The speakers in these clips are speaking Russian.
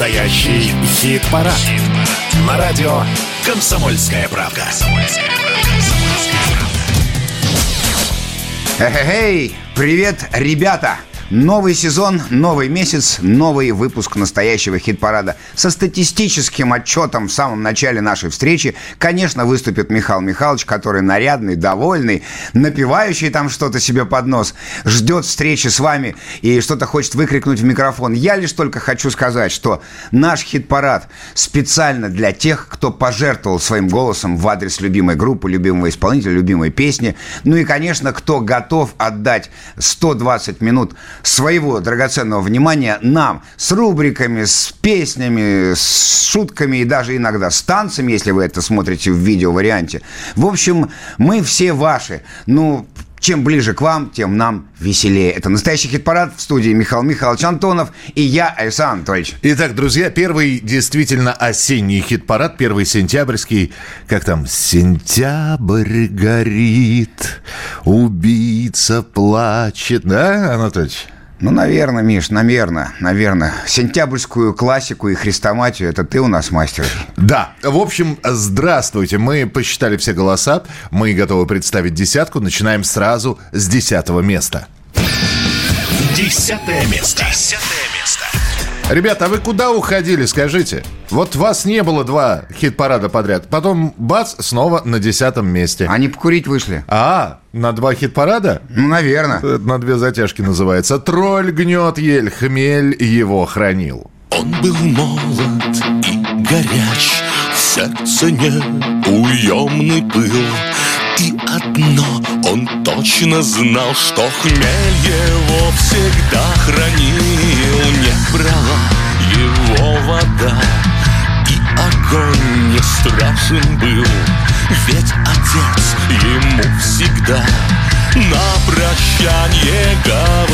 Настоящий хит-парад. Хит На радио «Комсомольская правка». Эй, привет, ребята! Новый сезон, новый месяц, новый выпуск настоящего хит-парада. Со статистическим отчетом в самом начале нашей встречи, конечно, выступит Михаил Михайлович, который нарядный, довольный, напивающий там что-то себе под нос, ждет встречи с вами и что-то хочет выкрикнуть в микрофон. Я лишь только хочу сказать, что наш хит-парад специально для тех, кто пожертвовал своим голосом в адрес любимой группы, любимого исполнителя, любимой песни. Ну и, конечно, кто готов отдать 120 минут своего драгоценного внимания нам с рубриками, с песнями, с шутками и даже иногда с танцами, если вы это смотрите в видео-варианте. В общем, мы все ваши. Ну, чем ближе к вам, тем нам веселее. Это настоящий хит-парад в студии Михаил Михайлович Антонов и я, Александр Анатольевич. Итак, друзья, первый действительно осенний хит-парад, первый сентябрьский. Как там? Сентябрь горит, убийца плачет. Да, Анатольевич? Ну, наверное, Миш, наверное, наверное. Сентябрьскую классику и хрестоматию это ты у нас мастер. Да. В общем, здравствуйте. Мы посчитали все голоса. Мы готовы представить десятку. Начинаем сразу с десятого места. Десятое место. Десятое место. Ребята, а вы куда уходили, скажите? Вот вас не было два хит-парада подряд. Потом, бац, снова на десятом месте. Они покурить вышли. А, на два хит-парада? Ну, наверное. На две затяжки называется. Тролль гнет ель, хмель его хранил. Он был молод и горяч, в сердце неуемный был. И одно он точно знал, что хмель его всегда хранил. Брала его вода, и огонь не страшен был. Ведь отец ему всегда на прощание говорил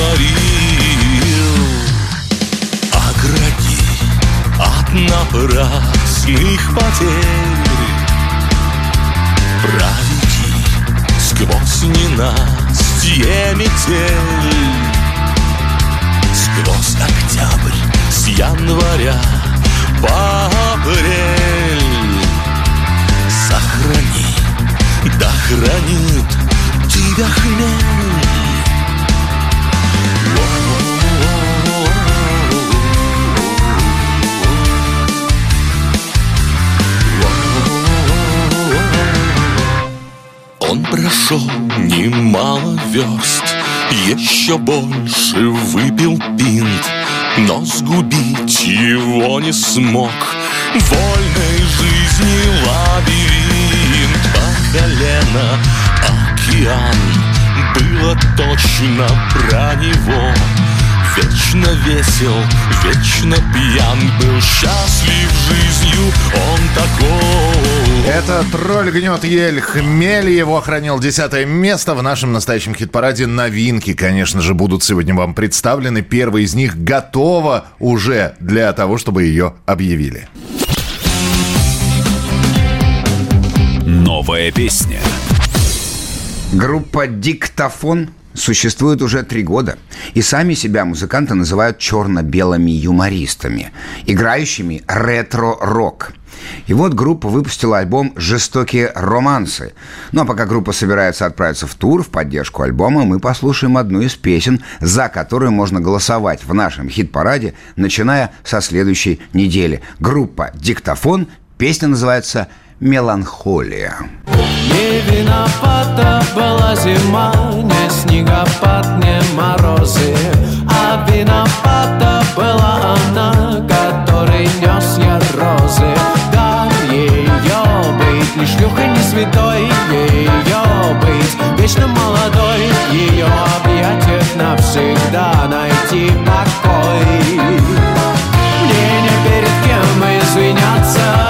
Огради от напрасных потерь Проведи сквозь ненастье метель Сквозь октябрь с января по апрель. Сохрани, да хранит тебя хмель. Он прошел немало верст, еще больше выпил пинт, но сгубить его не смог. Вольной жизни лабиринт по колено океан было точно про него. Вечно весел, вечно пьян Был счастлив жизнью, он такой Это «Тролль гнет ель». Хмель его охранил десятое место в нашем настоящем хит-параде. Новинки, конечно же, будут сегодня вам представлены. Первая из них готова уже для того, чтобы ее объявили. Новая песня. Группа «Диктофон» существует уже три года. И сами себя музыканты называют черно-белыми юмористами, играющими ретро-рок. И вот группа выпустила альбом «Жестокие романсы». Ну а пока группа собирается отправиться в тур в поддержку альбома, мы послушаем одну из песен, за которую можно голосовать в нашем хит-параде, начиная со следующей недели. Группа «Диктофон», песня называется «Меланхолия». Не виновата была зима, не снегопад, не морозы. А виновата была она, которой нес я розы. Дар ее быть не шлюхой, не святой Ее быть вечно молодой. Ее объятиях навсегда найти покой. Мне не перед кем извиняться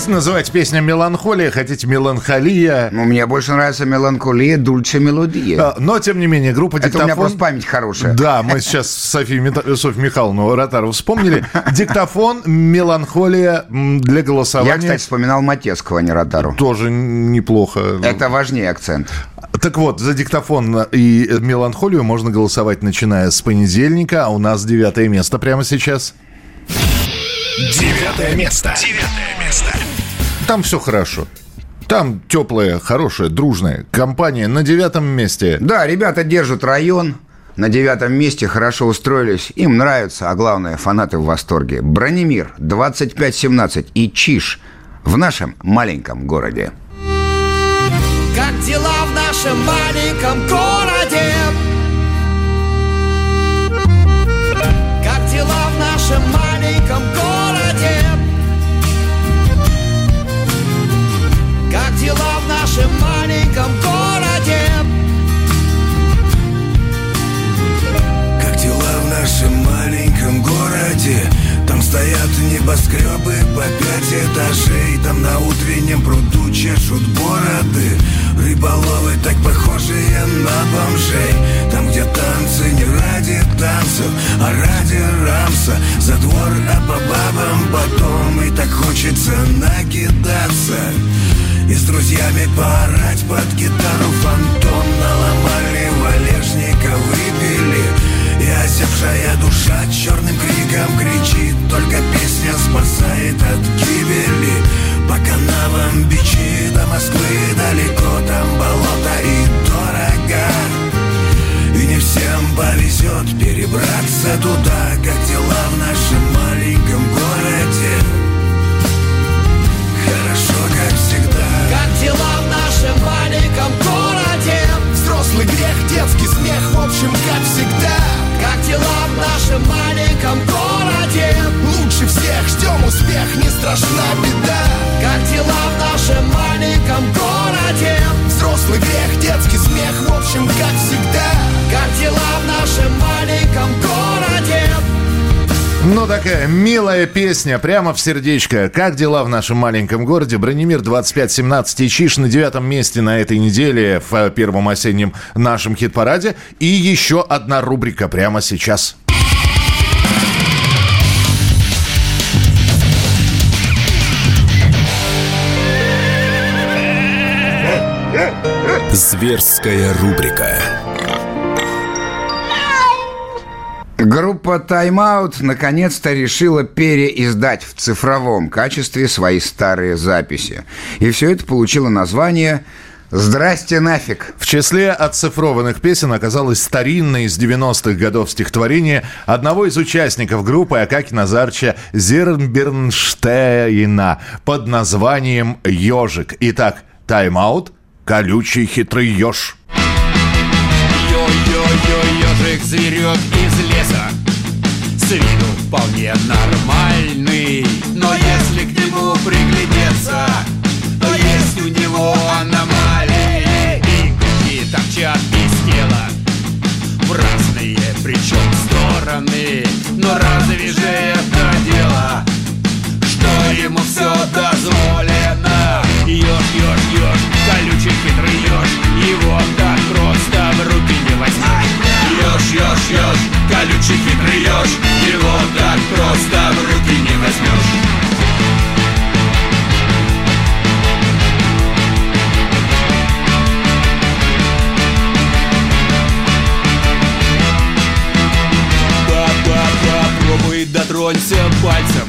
Хотите называть песню «Меланхолия», хотите «Меланхолия». Ну, мне больше нравится меланхолия, дульче мелодия. А, Но, тем не менее, группа Это у «Диктофон». меня просто память хорошая. Да, мы сейчас Софию, Мета- Софью Михайловну Ротару вспомнили. Диктофон, меланхолия для голосования. Я, кстати, вспоминал Матецкого, а не Ротару. Тоже неплохо. Это важнее акцент. Так вот, за диктофон и меланхолию можно голосовать, начиная с понедельника, а у нас девятое место прямо сейчас. Девятое место. Девятое место. Там все хорошо. Там теплая, хорошая, дружная компания на девятом месте. Да, ребята держат район. На девятом месте хорошо устроились. Им нравится, а главное, фанаты в восторге. Бронемир 2517 и Чиш в нашем маленьком городе. Как дела в нашем маленьком городе? Небоскребы по пять этажей Там на утреннем пруду чешут бороды. Рыболовы так похожие на бомжей. Там, где танцы не ради танцев, а ради рамса За двор, а по бабам потом И так хочется накидаться. И с друзьями поорать под гитару фантом. Наломали и осевшая душа черным криком кричит Только песня спасает от гибели. По канавам бичи до Москвы далеко Там болото и дорого. И не всем повезет перебраться туда Как дела в нашем маленьком городе. Хорошо, как всегда. Как дела в нашем маленьком городе? Взрослый грех, детский смех, в общем, как всегда дела в нашем маленьком городе? Лучше всех ждем успех, не страшна беда Как дела в нашем маленьком городе? Взрослый грех, детский смех, в общем, как всегда Как дела в нашем маленьком городе? Ну, такая милая песня, прямо в сердечко. Как дела в нашем маленьком городе? Бронемир 2517 и Чиш на девятом месте на этой неделе в э, первом осеннем нашем хит-параде. И еще одна рубрика прямо сейчас. Зверская рубрика. Группа Time Out наконец-то решила переиздать в цифровом качестве свои старые записи. И все это получило название «Здрасте нафиг». В числе оцифрованных песен оказалось старинное из 90-х годов стихотворение одного из участников группы Акаки Назарча Зернбернштейна под названием «Ежик». Итак, тайм-аут, колючий хитрый еж. Йо-йо-йо, ежик, зверек из леса. С виду вполне нормальный. Но если к нему приглядеться То есть у него аномалии. И куски торчат из тела В разные причем стороны. Но разве же это дело Что ему все дозволено? Еж, еж, еж, колючий хитрый еж Его так просто в руки не возьмешь Еж, еж, еж, колючий хитрый еж Его так просто в руки не возьмешь Да-да-да, пробуй дотронься пальцем.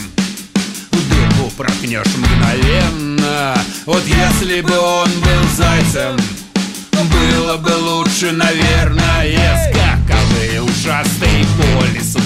Дырку проткнешь мгновенно. Вот если бы он был зайцем Было бы лучше, наверное Скакал и ушастый по лесу.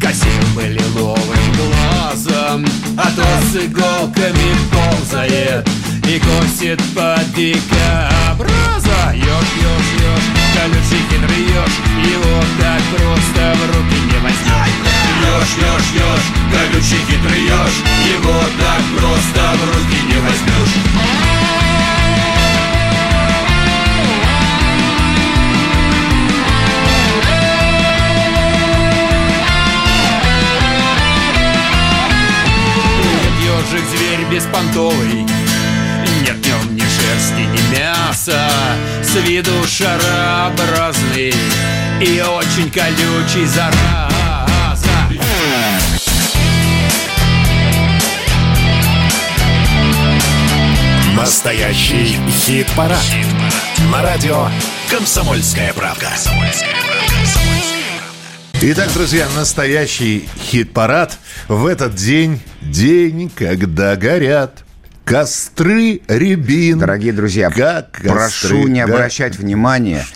Косил бы лиловым глазом А то с иголками ползает И косит под дикобраза. Ёж, ёж, ёж, колючий хитрый ёж Его так просто в руки не возьмешь Ёж, ёж, ёж, колючий хитрый ёж Его так просто в руки не возьмешь зверь беспонтовый Нет в нем ни шерсти, ни мяса С виду шарообразный И очень колючий зараза Настоящий хит-парад. хит-парад. На радио «Комсомольская правка». «Комсомольская правка». Итак, друзья, настоящий хит-парад. В этот день, день, когда горят костры рябин. Дорогие друзья, как костры прошу не го- обращать внимания.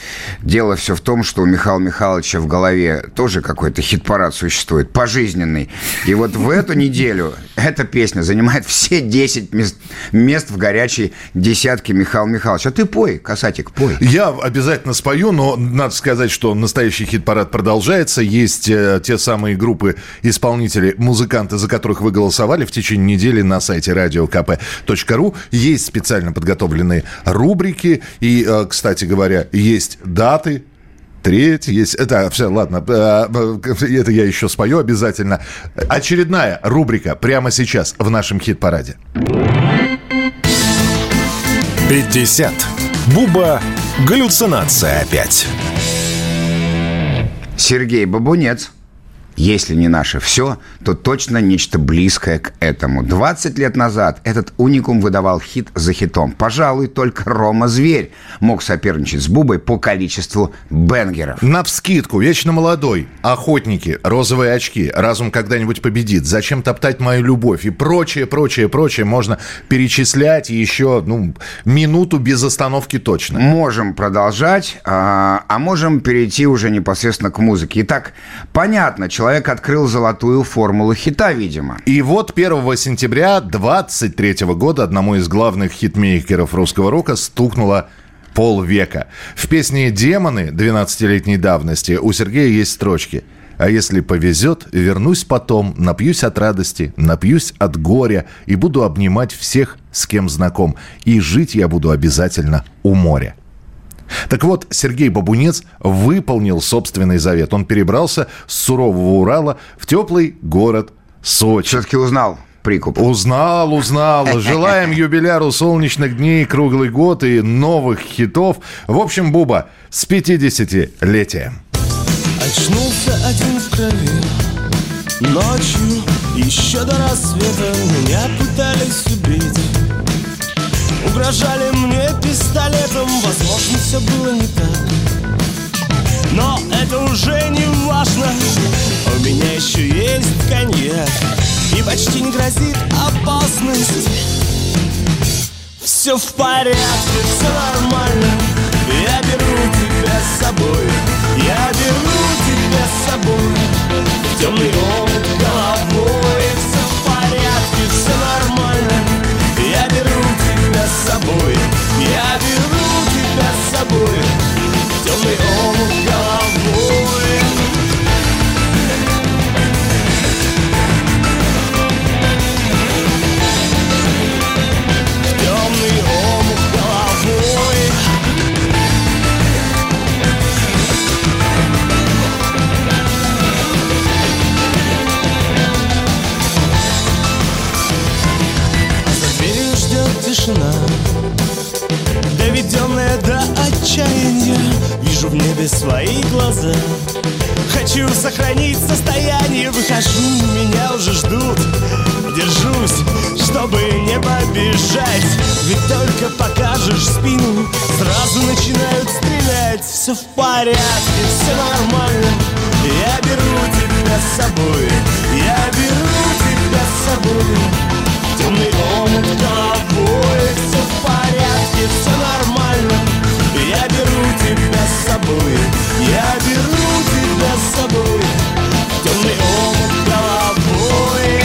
Дело все в том, что у Михаила Михайловича в голове тоже какой-то хит-парад существует, пожизненный. И вот в эту неделю эта песня занимает все 10 мест, мест в горячей десятке Михаила Михайловича. А ты пой, касатик, пой. Я обязательно спою, но надо сказать, что настоящий хит-парад продолжается. Есть э, те самые группы исполнителей, музыканты, за которых вы голосовали в течение недели на сайте radiokp.ru. Есть специально подготовленные рубрики. И, э, кстати говоря, есть даты, Треть есть. Это все, ладно. э, э, Это я еще спою обязательно. Очередная рубрика прямо сейчас в нашем хит-параде. 50. Буба. Галлюцинация опять. Сергей Бабунец. Если не наше все, то точно нечто близкое к этому. 20 лет назад этот уникум выдавал хит за хитом. Пожалуй, только Рома Зверь мог соперничать с Бубой по количеству бенгеров. На вскидку, вечно молодой, охотники, розовые очки, разум когда-нибудь победит, зачем топтать мою любовь и прочее, прочее, прочее можно перечислять еще, ну, минуту без остановки точно. Можем продолжать, а, а можем перейти уже непосредственно к музыке. Итак, понятно, человек открыл золотую формулу хита, видимо. И вот 1 сентября 23 года одному из главных хитмейкеров русского рока стукнуло полвека. В песне «Демоны» 12-летней давности у Сергея есть строчки «А если повезет, вернусь потом, напьюсь от радости, напьюсь от горя и буду обнимать всех, с кем знаком, и жить я буду обязательно у моря». Так вот, Сергей Бабунец выполнил собственный завет. Он перебрался с сурового Урала в теплый город Сочи. Все-таки узнал прикуп. Узнал, узнал. Желаем юбиляру солнечных дней, круглый год и новых хитов. В общем, Буба, с 50-летием. Очнулся один в крови Ночью, еще до рассвета Меня пытались убить Угрожали мне пистолетом. Возможно, все было не так. Но это уже не важно. У меня еще есть коньяк. И почти не грозит опасность. Все в порядке, все нормально. Я беру тебя с собой. Я беру тебя с собой. В темный омут тебя отчаяния Вижу в небе свои глаза. Хочу сохранить состояние Выхожу, меня уже ждут. Держусь, чтобы не побежать Ведь только покажешь спину. Сразу начинают стрелять Все в порядке, все нормально. Я беру тебя с собой Я беру тебя с собой. Темный омут головой Все в порядке, все нормально Я беру тебя с собой Я беру тебя с собой Темный омут головой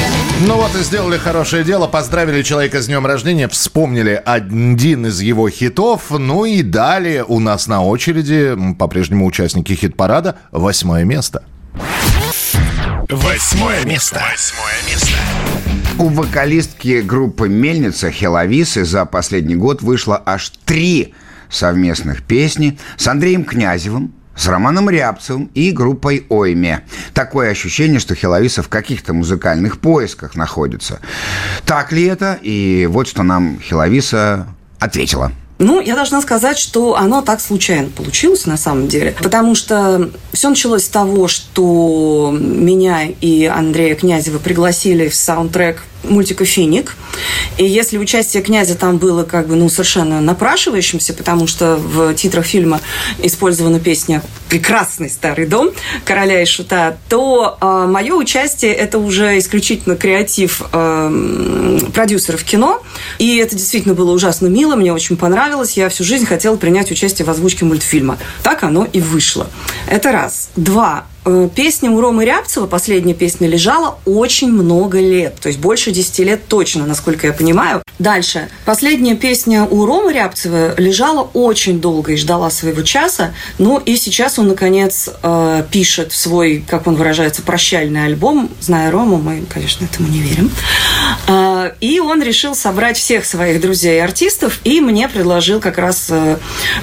Ну вот и сделали хорошее дело, поздравили человека с днем рождения, вспомнили один из его хитов, ну и далее у нас на очереди по-прежнему участники хит-парада восьмое место. Восьмое место. Восьмое место. У вокалистки группы «Мельница» Хеловисы за последний год вышло аж три совместных песни с Андреем Князевым, с Романом Рябцевым и группой «Ойме». Такое ощущение, что Хеловиса в каких-то музыкальных поисках находится. Так ли это? И вот что нам Хеловиса ответила. Ну, я должна сказать, что оно так случайно получилось на самом деле. Потому что все началось с того, что меня и Андрея Князева пригласили в саундтрек мультика «Финик». И если участие князя там было как бы, ну, совершенно напрашивающимся, потому что в титрах фильма использована песня «Прекрасный старый дом» короля и шута, то э, мое участие – это уже исключительно креатив э, продюсеров кино. И это действительно было ужасно мило, мне очень понравилось. Я всю жизнь хотела принять участие в озвучке мультфильма. Так оно и вышло. Это раз. Два. Э, Песня у Ромы Рябцева, последняя песня, лежала очень много лет. То есть больше 10 лет точно, насколько я понимаю. Дальше. Последняя песня у Ромы Рябцева лежала очень долго и ждала своего часа. Ну и сейчас он, наконец, э, пишет свой, как он выражается, прощальный альбом. Зная Рому, мы, конечно, этому не верим. Э, и он решил собрать всех своих друзей и артистов, и мне предложил как раз э,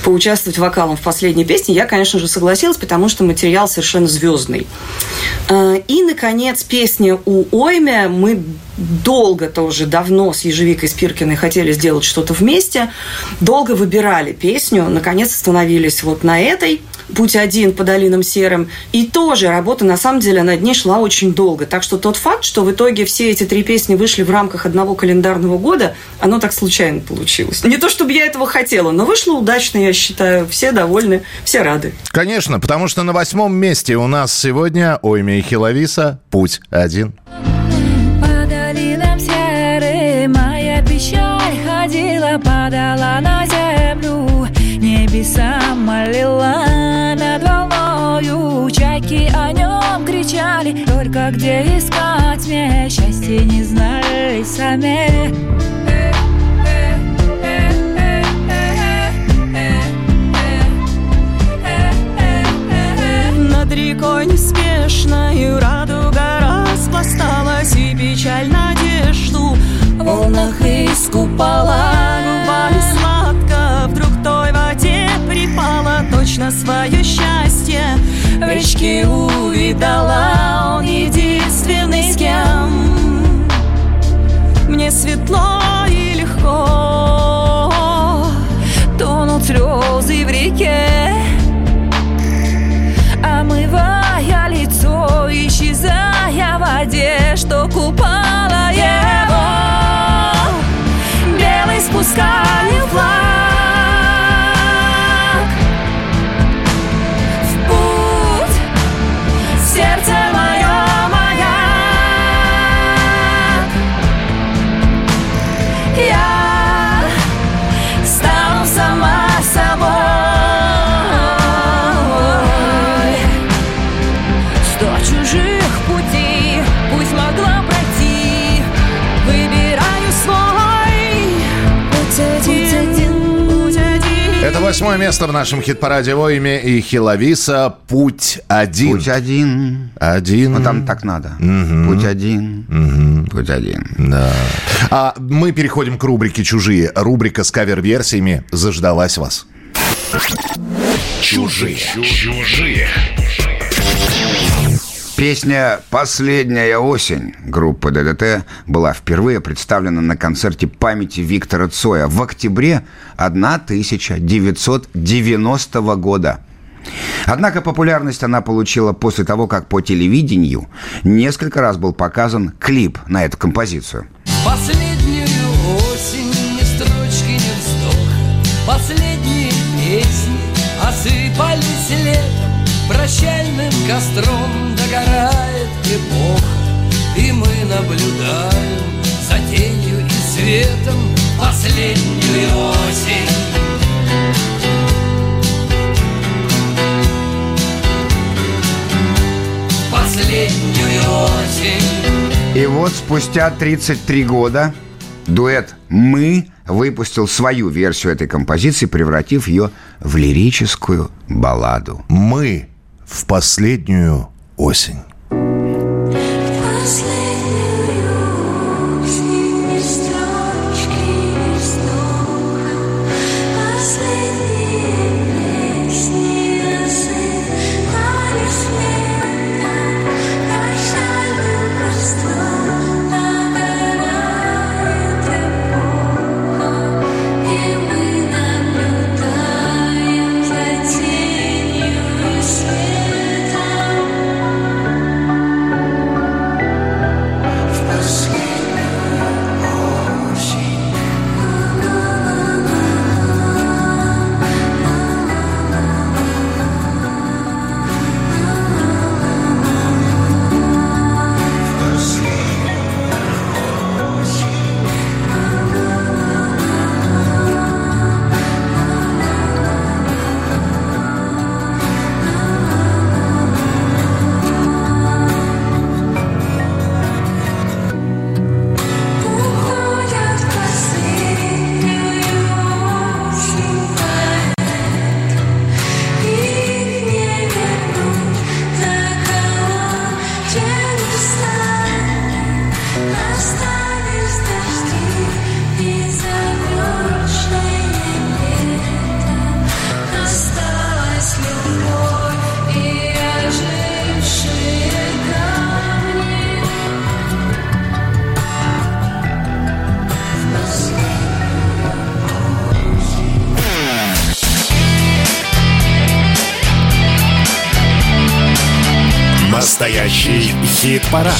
поучаствовать вокалом в последней песне. Я, конечно же, согласилась, потому что материал совершенно звездный. Э, и, наконец, песня у Ойме. Мы долго тоже, давно с Ежевикой Спиркиной хотели сделать что-то вместе. Долго выбирали песню. Наконец остановились вот на этой «Путь один по долинам серым». И тоже работа, на самом деле, над ней шла очень долго. Так что тот факт, что в итоге все эти три песни вышли в рамках одного календарного года, оно так случайно получилось. Не то, чтобы я этого хотела, но вышло удачно, я считаю. Все довольны, все рады. Конечно, потому что на восьмом месте у нас сегодня Ойми и Хиловиса «Путь один». По долинам серым моя печаль ходила, падала на землю, небеса молила кричали, только где искать мне счастье не знали сами. Над рекой неспешною радуга распласталась И печаль надежду в волнах искупала Губами Точно свое счастье. В речке увидала Он единственный с кем. Мне светло и легко Тонут слезы в реке. Омывая лицо, исчезая в воде Что купала его. Белый спускали восьмое место в нашем хит-параде Ойми и Хиловиса «Путь один». Путь один. Один. Ну, там так надо. Путь один. Путь один. Да. А мы переходим к рубрике «Чужие». Рубрика с кавер-версиями «Заждалась вас». Чужие. Чужие. Песня «Последняя осень» группы ДДТ была впервые представлена на концерте памяти Виктора Цоя в октябре 1990 года. Однако популярность она получила после того, как по телевидению несколько раз был показан клип на эту композицию. Последнюю осень ни строчки, ни вздоха Последние песни осыпались летом Прощальным костром эпоха И мы наблюдаем за тенью и светом Последнюю осень Последнюю осень И вот спустя 33 года дуэт «Мы» выпустил свою версию этой композиции, превратив ее в лирическую балладу. Мы в последнюю осень. Последнюю Настоящий хит-парад.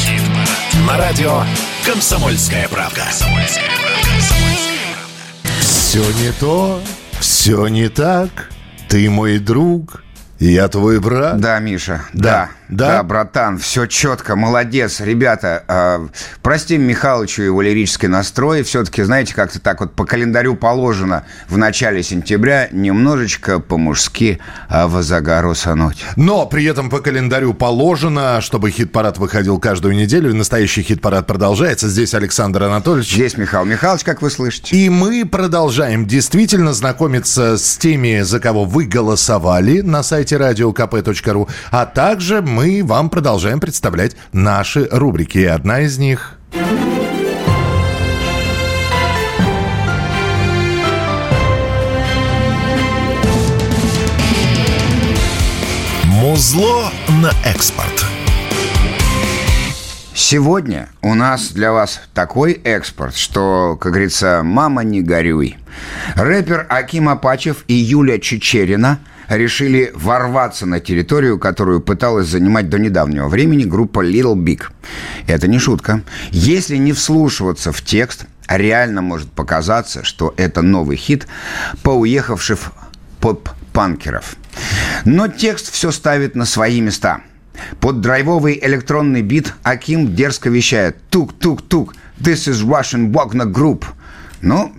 На радио «Комсомольская правда». Все не то, все не так. Ты мой друг, я твой брат. Да, Миша, Да. да, Да? да, братан, все четко, молодец, ребята. э, простим Михалычу его лирический настрой, все-таки, знаете, как-то так вот по календарю положено в начале сентября немножечко по-мужски а, возогоросануть. Но при этом по календарю положено, чтобы хит-парад выходил каждую неделю. И настоящий хит-парад продолжается. Здесь Александр Анатольевич. Здесь Михаил Михайлович, как вы слышите. И мы продолжаем действительно знакомиться с теми, за кого вы голосовали на сайте radiokp.ru, а также мы вам продолжаем представлять наши рубрики. И одна из них... Музло на экспорт. Сегодня у нас для вас такой экспорт, что, как говорится, мама не горюй. Рэпер Аким Апачев и Юлия Чечерина решили ворваться на территорию, которую пыталась занимать до недавнего времени группа Little Big. Это не шутка. Если не вслушиваться в текст, реально может показаться, что это новый хит поуехавших поп-панкеров. Но текст все ставит на свои места. Под драйвовый электронный бит Аким дерзко вещает «Тук-тук-тук, this is Russian Wagner Group». Ну,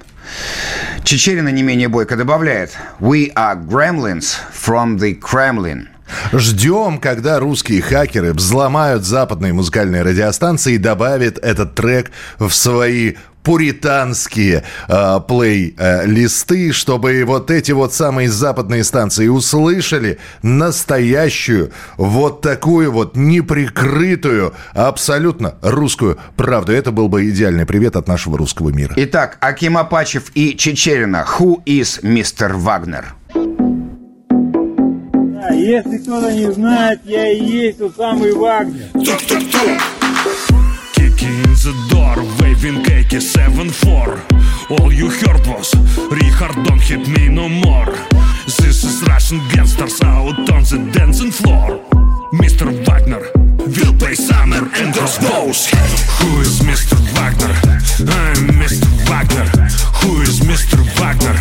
Чечерина не менее бойко добавляет «We are gremlins from the Kremlin». Ждем, когда русские хакеры взломают западные музыкальные радиостанции и добавят этот трек в свои пуританские э, плей-листы, чтобы вот эти вот самые западные станции услышали настоящую, вот такую вот неприкрытую, абсолютно русскую правду. Это был бы идеальный привет от нашего русского мира. Итак, Аким Апачев и Чечерина «Who is Mr. Wagner?» Если кто-то не знает, я и есть тот самый Вагнер. Kicking in the door, waving AK-74 All you heard was Richard don't hit me no more This is Russian gangsters out on the dancing floor Mr. Wagner will play summer and crossbows Who is Mr. Wagner? I'm Mr. Wagner Who is Mr. Wagner?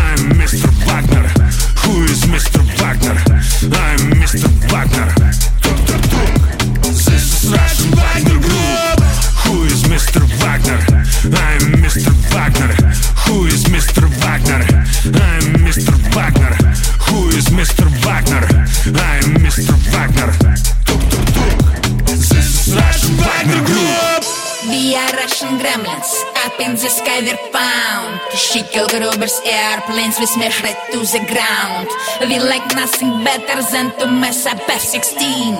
I'm Mr. Wagner Who is Mr. Wagner? I'm Mr. Wagner gremlins, up in the sky we're found. She kill Gruber's airplanes, we smash right to the ground. We like nothing better than to mess up F-16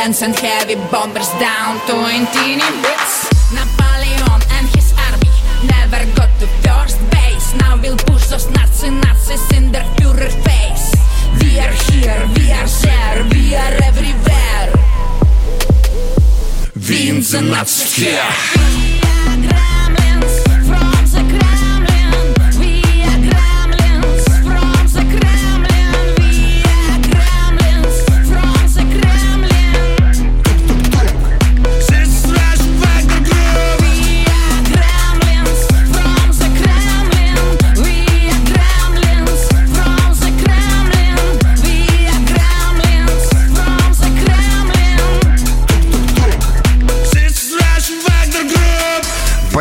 And send heavy bombers down to intimidate Napoleon and his army never got to first base. Now we'll push those Nazi Nazis in their Führer face. We are here, we are there, we are everywhere. We in the Nazi sphere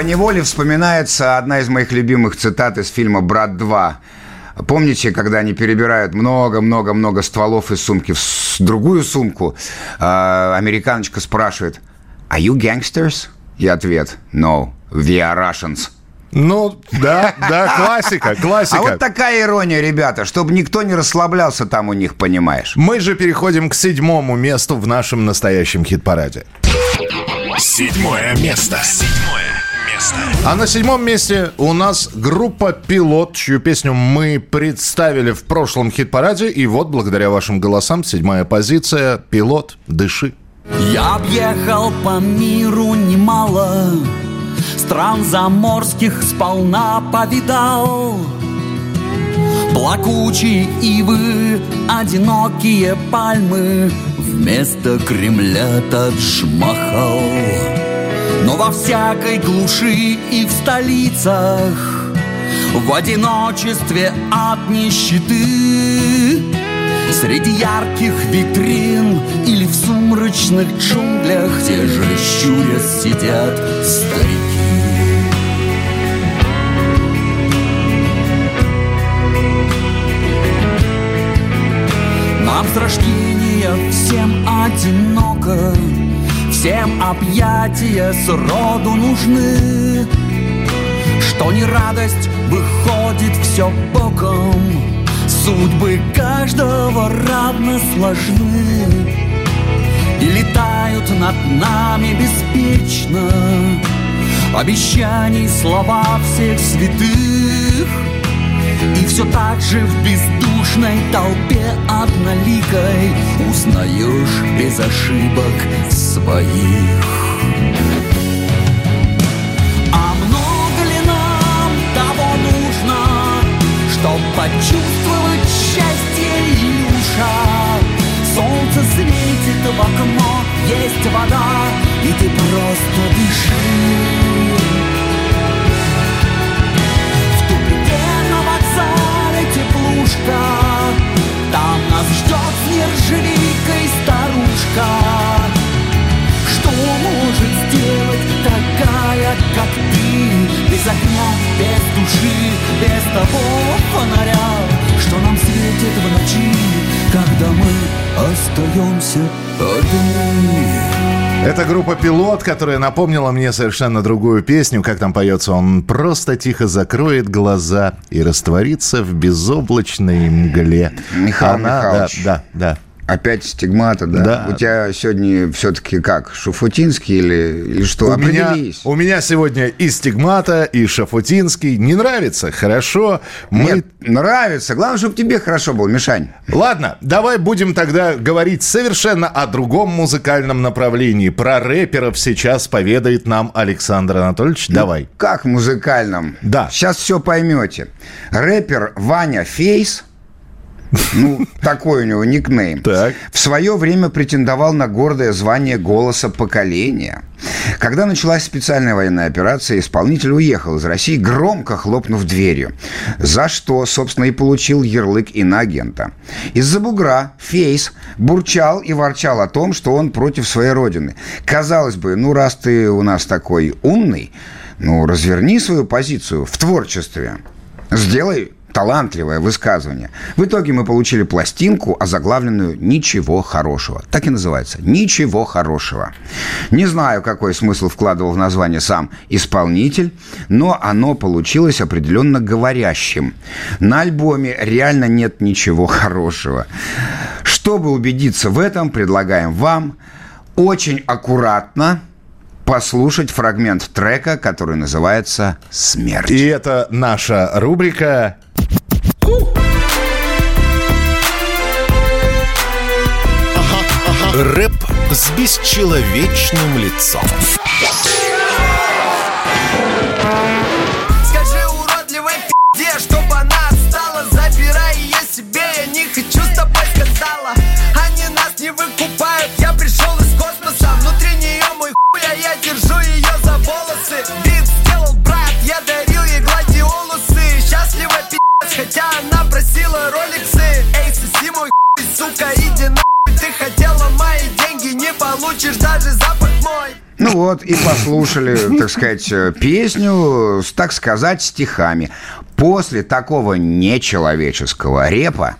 неволе вспоминается одна из моих любимых цитат из фильма «Брат 2». Помните, когда они перебирают много-много-много стволов из сумки в другую сумку, а, американочка спрашивает «Are you gangsters?» И ответ «No, we are Russians». Ну, да, да, классика, классика. А вот такая ирония, ребята, чтобы никто не расслаблялся там у них, понимаешь. Мы же переходим к седьмому месту в нашем настоящем хит-параде. Седьмое место. Седьмое место. А на седьмом месте у нас группа «Пилот», чью песню мы представили в прошлом хит-параде. И вот, благодаря вашим голосам, седьмая позиция «Пилот, дыши». Я объехал по миру немало Стран заморских сполна повидал Плакучие ивы, одинокие пальмы вместо Кремля Тадж-Махал. Но во всякой глуши и в столицах В одиночестве от нищеты Среди ярких витрин или в сумрачных джунглях Те же щурясь сидят старики. Нам с рождения всем одиноко Всем объятия сроду нужны. Что не радость выходит все боком. Судьбы каждого равно сложны. И летают над нами беспечно. Обещаний слова всех святых и все так же в бездушной толпе одноликой Узнаешь без ошибок своих А много ли нам того нужно, Чтоб почувствовать счастье Илюша? Солнце светит в окно, есть вода И ты просто дыши теплушка Там нас ждет с нержавейкой старушка. Что может сделать такая, как ты? Без огня, без души, без того фонаря. Что нам светит в ночи, когда мы остаемся одни Это группа «Пилот», которая напомнила мне совершенно другую песню. Как там поется? Он просто тихо закроет глаза и растворится в безоблачной мгле. Михаил Она- Михайлович. Да, да, да. Опять стигмата, да? Да. У тебя сегодня все-таки как, Шуфутинский или, или что? У меня, Определись. у меня сегодня и стигмата, и шафутинский. Не нравится? Хорошо. Мы... Нет, нравится. Главное, чтобы тебе хорошо было, Мишань. Ладно, давай будем тогда говорить совершенно о другом музыкальном направлении. Про рэперов сейчас поведает нам Александр Анатольевич. Давай. Как музыкальном? Да. Сейчас все поймете. Рэпер Ваня Фейс, ну, такой у него никнейм, Так. в свое время претендовал на гордое звание голоса поколения. Когда началась специальная военная операция, исполнитель уехал из России, громко хлопнув дверью, за что, собственно, и получил ярлык иноагента. Из-за бугра Фейс бурчал и ворчал о том, что он против своей родины. Казалось бы, ну, раз ты у нас такой умный, ну, разверни свою позицию в творчестве. Сделай талантливое высказывание. В итоге мы получили пластинку, озаглавленную «Ничего хорошего». Так и называется «Ничего хорошего». Не знаю, какой смысл вкладывал в название сам исполнитель, но оно получилось определенно говорящим. На альбоме реально нет ничего хорошего. Чтобы убедиться в этом, предлагаем вам очень аккуратно послушать фрагмент трека, который называется «Смерть». И это наша рубрика Рэп с бесчеловечным лицом. Пиздец, хотя она просила роликсы Эй, соси мой хуй, сука, иди нахуй Ты хотела мои деньги, не получишь даже запах мой Ну вот, и послушали, так сказать, э, песню, так сказать, стихами. После такого нечеловеческого репа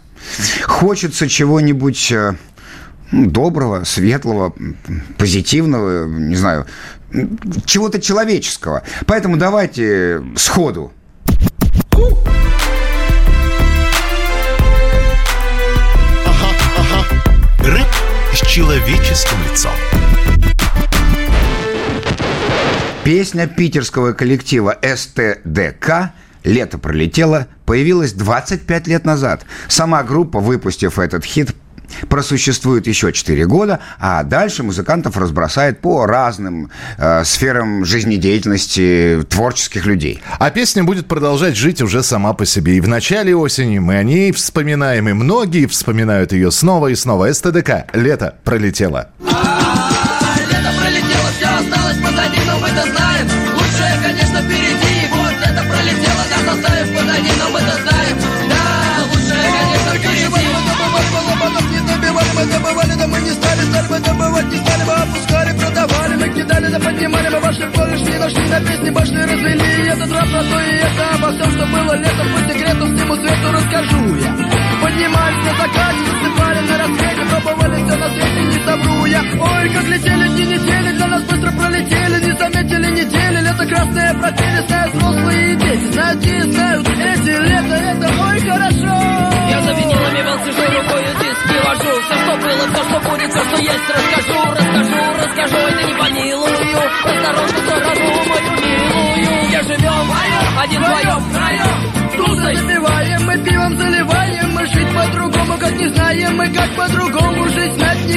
хочется чего-нибудь э, ну, доброго, светлого, позитивного, не знаю, чего-то человеческого. Поэтому давайте сходу. Человеческим лицом. Песня питерского коллектива СТДК «Лето пролетело» появилась 25 лет назад. Сама группа, выпустив этот хит, просуществует еще 4 года, а дальше музыкантов разбросает по разным э, сферам жизнедеятельности творческих людей. А песня будет продолжать жить уже сама по себе. И в начале осени мы о ней вспоминаем, и многие вспоминают ее снова и снова. СТДК «Лето пролетело». Лето пролетело, все осталось позади, но мы это знаем Лучшее, конечно, впереди Вот это пролетело, нас оставив позади, но мы на песни башни развели, этот рап на то и это, обо всем, что было летом, по секрету, сниму свету, расскажу я. Поднимались на закате, засыпали на рассвете, пробовали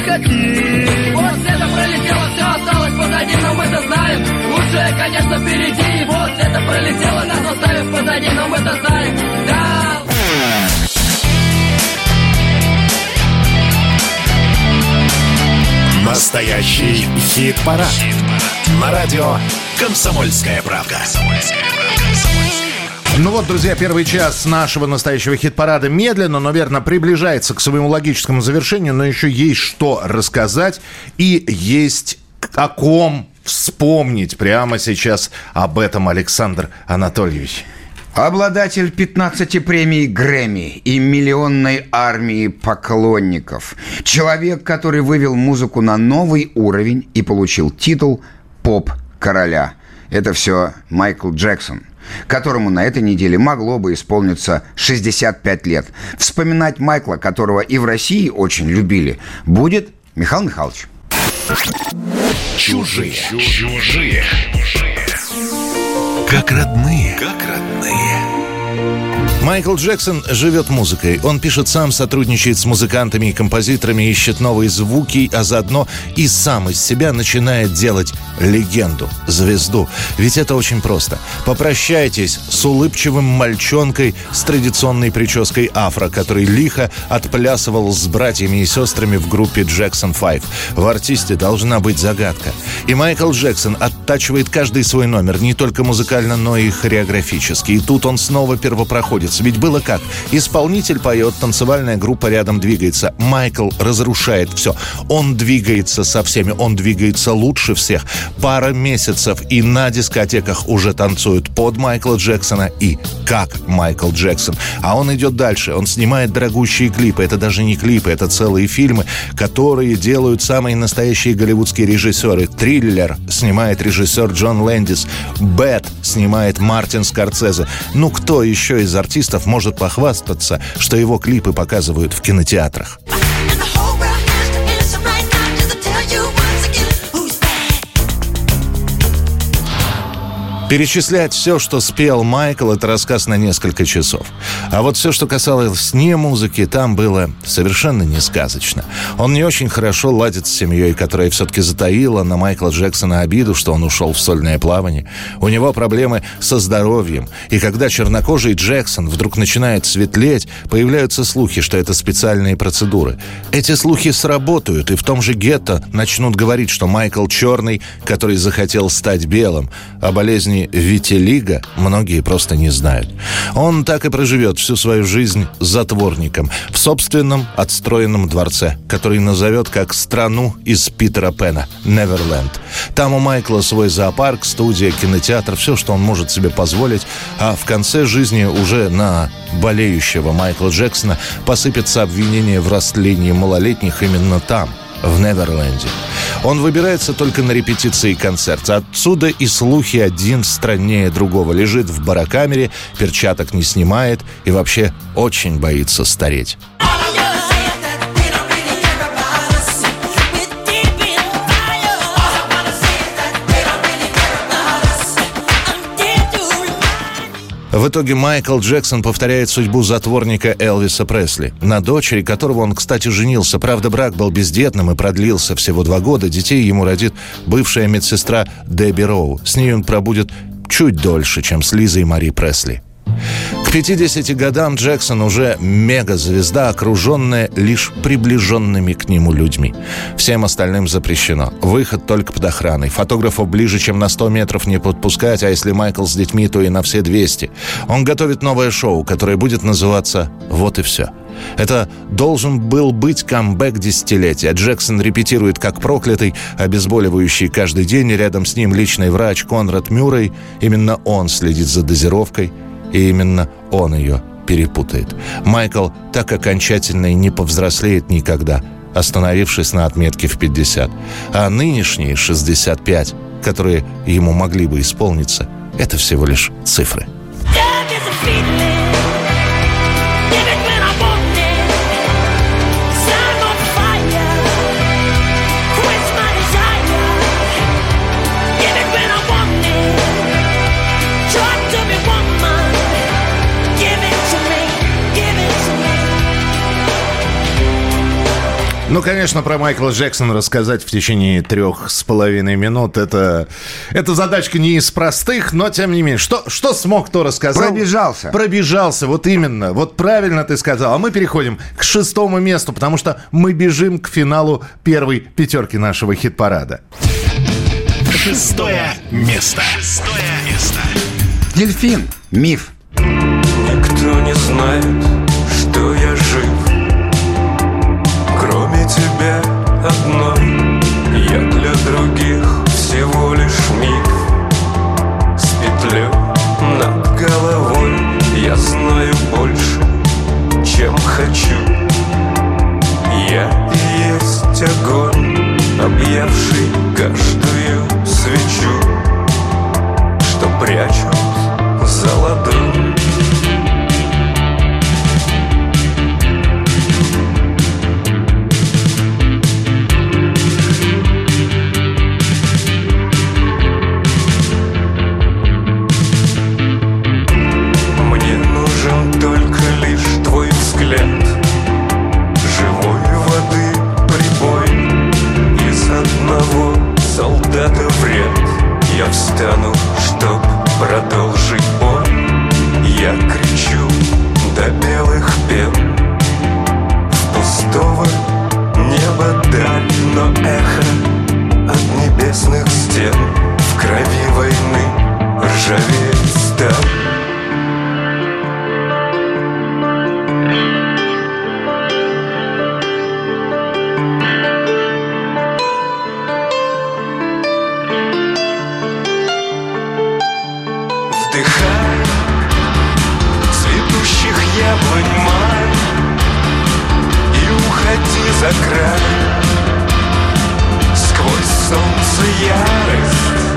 хотим Вот это пролетело, все осталось позади Но мы это знаем. Лучшее, конечно, впереди. Вот это пролетело, нас оставив позади Но мы это знаем. Да, Настоящий хит-парад. На радио «Комсомольская правка». Ну вот, друзья, первый час нашего настоящего хит-парада медленно, но верно приближается к своему логическому завершению, но еще есть что рассказать и есть о ком вспомнить прямо сейчас об этом Александр Анатольевич. Обладатель 15 премий Грэмми и миллионной армии поклонников. Человек, который вывел музыку на новый уровень и получил титул «Поп-короля». Это все Майкл Джексон которому на этой неделе могло бы исполниться 65 лет. Вспоминать Майкла, которого и в России очень любили, будет Михаил Михайлович. Чужие. Чужие. Как родные. Как родные. Майкл Джексон живет музыкой. Он пишет сам, сотрудничает с музыкантами и композиторами, ищет новые звуки, а заодно и сам из себя начинает делать легенду, звезду. Ведь это очень просто. Попрощайтесь с улыбчивым мальчонкой с традиционной прической афро, который лихо отплясывал с братьями и сестрами в группе Jackson 5. В артисте должна быть загадка. И Майкл Джексон оттачивает каждый свой номер, не только музыкально, но и хореографически. И тут он снова первопроходец. Ведь было как? Исполнитель поет, танцевальная группа рядом двигается. Майкл разрушает все. Он двигается со всеми, он двигается лучше всех. Пара месяцев и на дискотеках уже танцуют под Майкла Джексона и как Майкл Джексон. А он идет дальше. Он снимает дорогущие клипы. Это даже не клипы, это целые фильмы, которые делают самые настоящие голливудские режиссеры. Триллер снимает режиссер Джон Лэндис. Бэт снимает Мартин Скорцезе. Ну кто еще из артистов может похвастаться, что его клипы показывают в кинотеатрах? Перечислять все, что спел Майкл, это рассказ на несколько часов. А вот все, что касалось не музыки, там было совершенно не сказочно. Он не очень хорошо ладит с семьей, которая все-таки затаила на Майкла Джексона обиду, что он ушел в сольное плавание. У него проблемы со здоровьем. И когда чернокожий Джексон вдруг начинает светлеть, появляются слухи, что это специальные процедуры. Эти слухи сработают, и в том же гетто начнут говорить, что Майкл черный, который захотел стать белым, о болезни Витилиго многие просто не знают. Он так и проживет всю свою жизнь затворником в собственном отстроенном дворце, который назовет как страну из Питера Пена – Неверленд. Там у Майкла свой зоопарк, студия, кинотеатр, все, что он может себе позволить, а в конце жизни уже на болеющего Майкла Джексона посыпется обвинение в растлении малолетних именно там – в Неверленде. Он выбирается только на репетиции концерта. Отсюда и слухи один страннее другого. Лежит в барокамере, перчаток не снимает и вообще очень боится стареть. В итоге Майкл Джексон повторяет судьбу затворника Элвиса Пресли, на дочери которого он, кстати, женился. Правда, брак был бездетным и продлился всего два года. Детей ему родит бывшая медсестра Дебби Роу. С ней он пробудет чуть дольше, чем с Лизой Мари Пресли. К 50 годам Джексон уже мегазвезда, окруженная лишь приближенными к нему людьми. Всем остальным запрещено. Выход только под охраной. Фотографов ближе, чем на 100 метров не подпускать, а если Майкл с детьми, то и на все 200. Он готовит новое шоу, которое будет называться «Вот и все». Это должен был быть камбэк десятилетия. Джексон репетирует как проклятый, обезболивающий каждый день. Рядом с ним личный врач Конрад Мюррей. Именно он следит за дозировкой. И именно он ее перепутает. Майкл так окончательно и не повзрослеет никогда, остановившись на отметке в 50. А нынешние 65, которые ему могли бы исполниться, это всего лишь цифры. Ну, конечно, про Майкла Джексона рассказать в течение трех с половиной минут это, это задачка не из простых, но тем не менее. Что, что смог, то рассказал. Пробежался. Пробежался, вот именно. Вот правильно ты сказал. А мы переходим к шестому месту, потому что мы бежим к финалу первой пятерки нашего хит-парада. Шестое место. Шестое место. Дельфин. Миф. Никто не знает, Тебя одной. Я для других всего лишь миф С петлей над головой Я знаю больше, чем хочу. Я и есть огонь, объявший Встану, чтоб продолжить бой. Я кричу до белых пен. В пустого неба даль Но эхо от небесных стен. В крови войны ржавеет ярость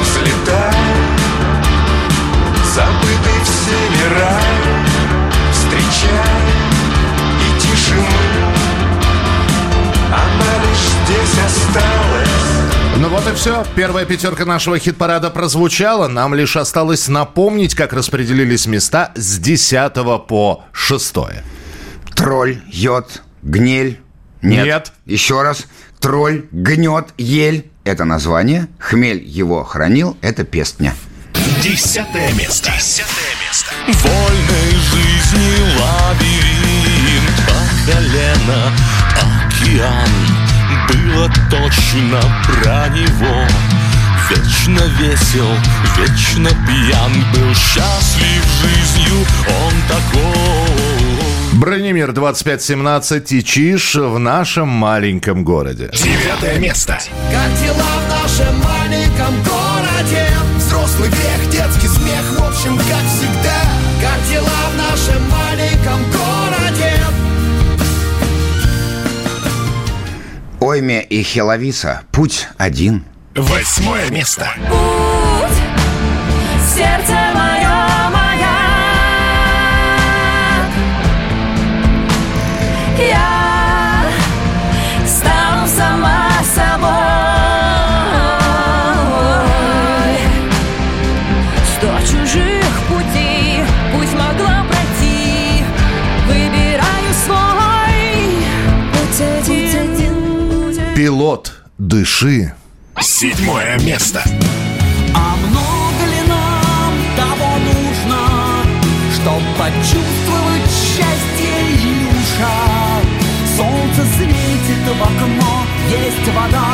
Взлетай Забытый всеми рай Встречай и тишину Она лишь здесь осталась Ну вот и все. Первая пятерка нашего хит-парада прозвучала. Нам лишь осталось напомнить, как распределились места с 10 по 6. Тролль, йод, гнель. Нет. Нет. Еще раз. Тролль, гнет, ель. Это название. Хмель его хранил. Это пестня. Десятое место. Десятое место. Вольной жизни лабиринт По колено океан Было точно про него Вечно весел, вечно пьян Был счастлив жизнью он такой Бронемир 2517 и Чиж в нашем маленьком городе. Девятое место. Как дела в нашем маленьком городе? Взрослый грех, детский смех, в общем, как всегда Как дела в нашем маленьком городе? Ойме и Хеловиса. Путь один. Восьмое место. Путь, сердце дыши. Седьмое место. А много ли нам того нужно, Чтоб почувствовать счастье, Илюша? Солнце светит в окно, есть вода,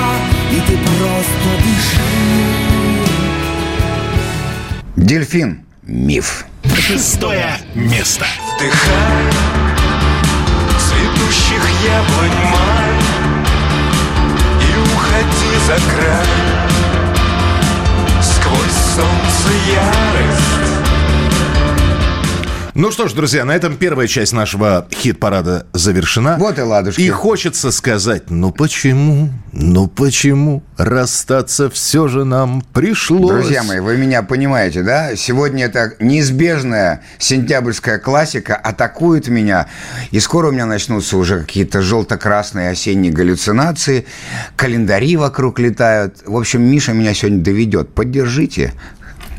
И ты просто дыши. Дельфин. Миф. Шестое место. Вдыхай цветущих яблонь май И уходи за край Сквозь солнце ярость Ну что ж, друзья, на этом первая часть нашего хит-парада завершена. Вот и ладушки. И хочется сказать, ну почему, ну почему расстаться все же нам пришлось? Друзья мои, вы меня понимаете, да? Сегодня это неизбежная сентябрьская классика атакует меня, и скоро у меня начнутся уже какие-то желто-красные осенние галлюцинации, календари вокруг летают. В общем, Миша меня сегодня доведет. Поддержите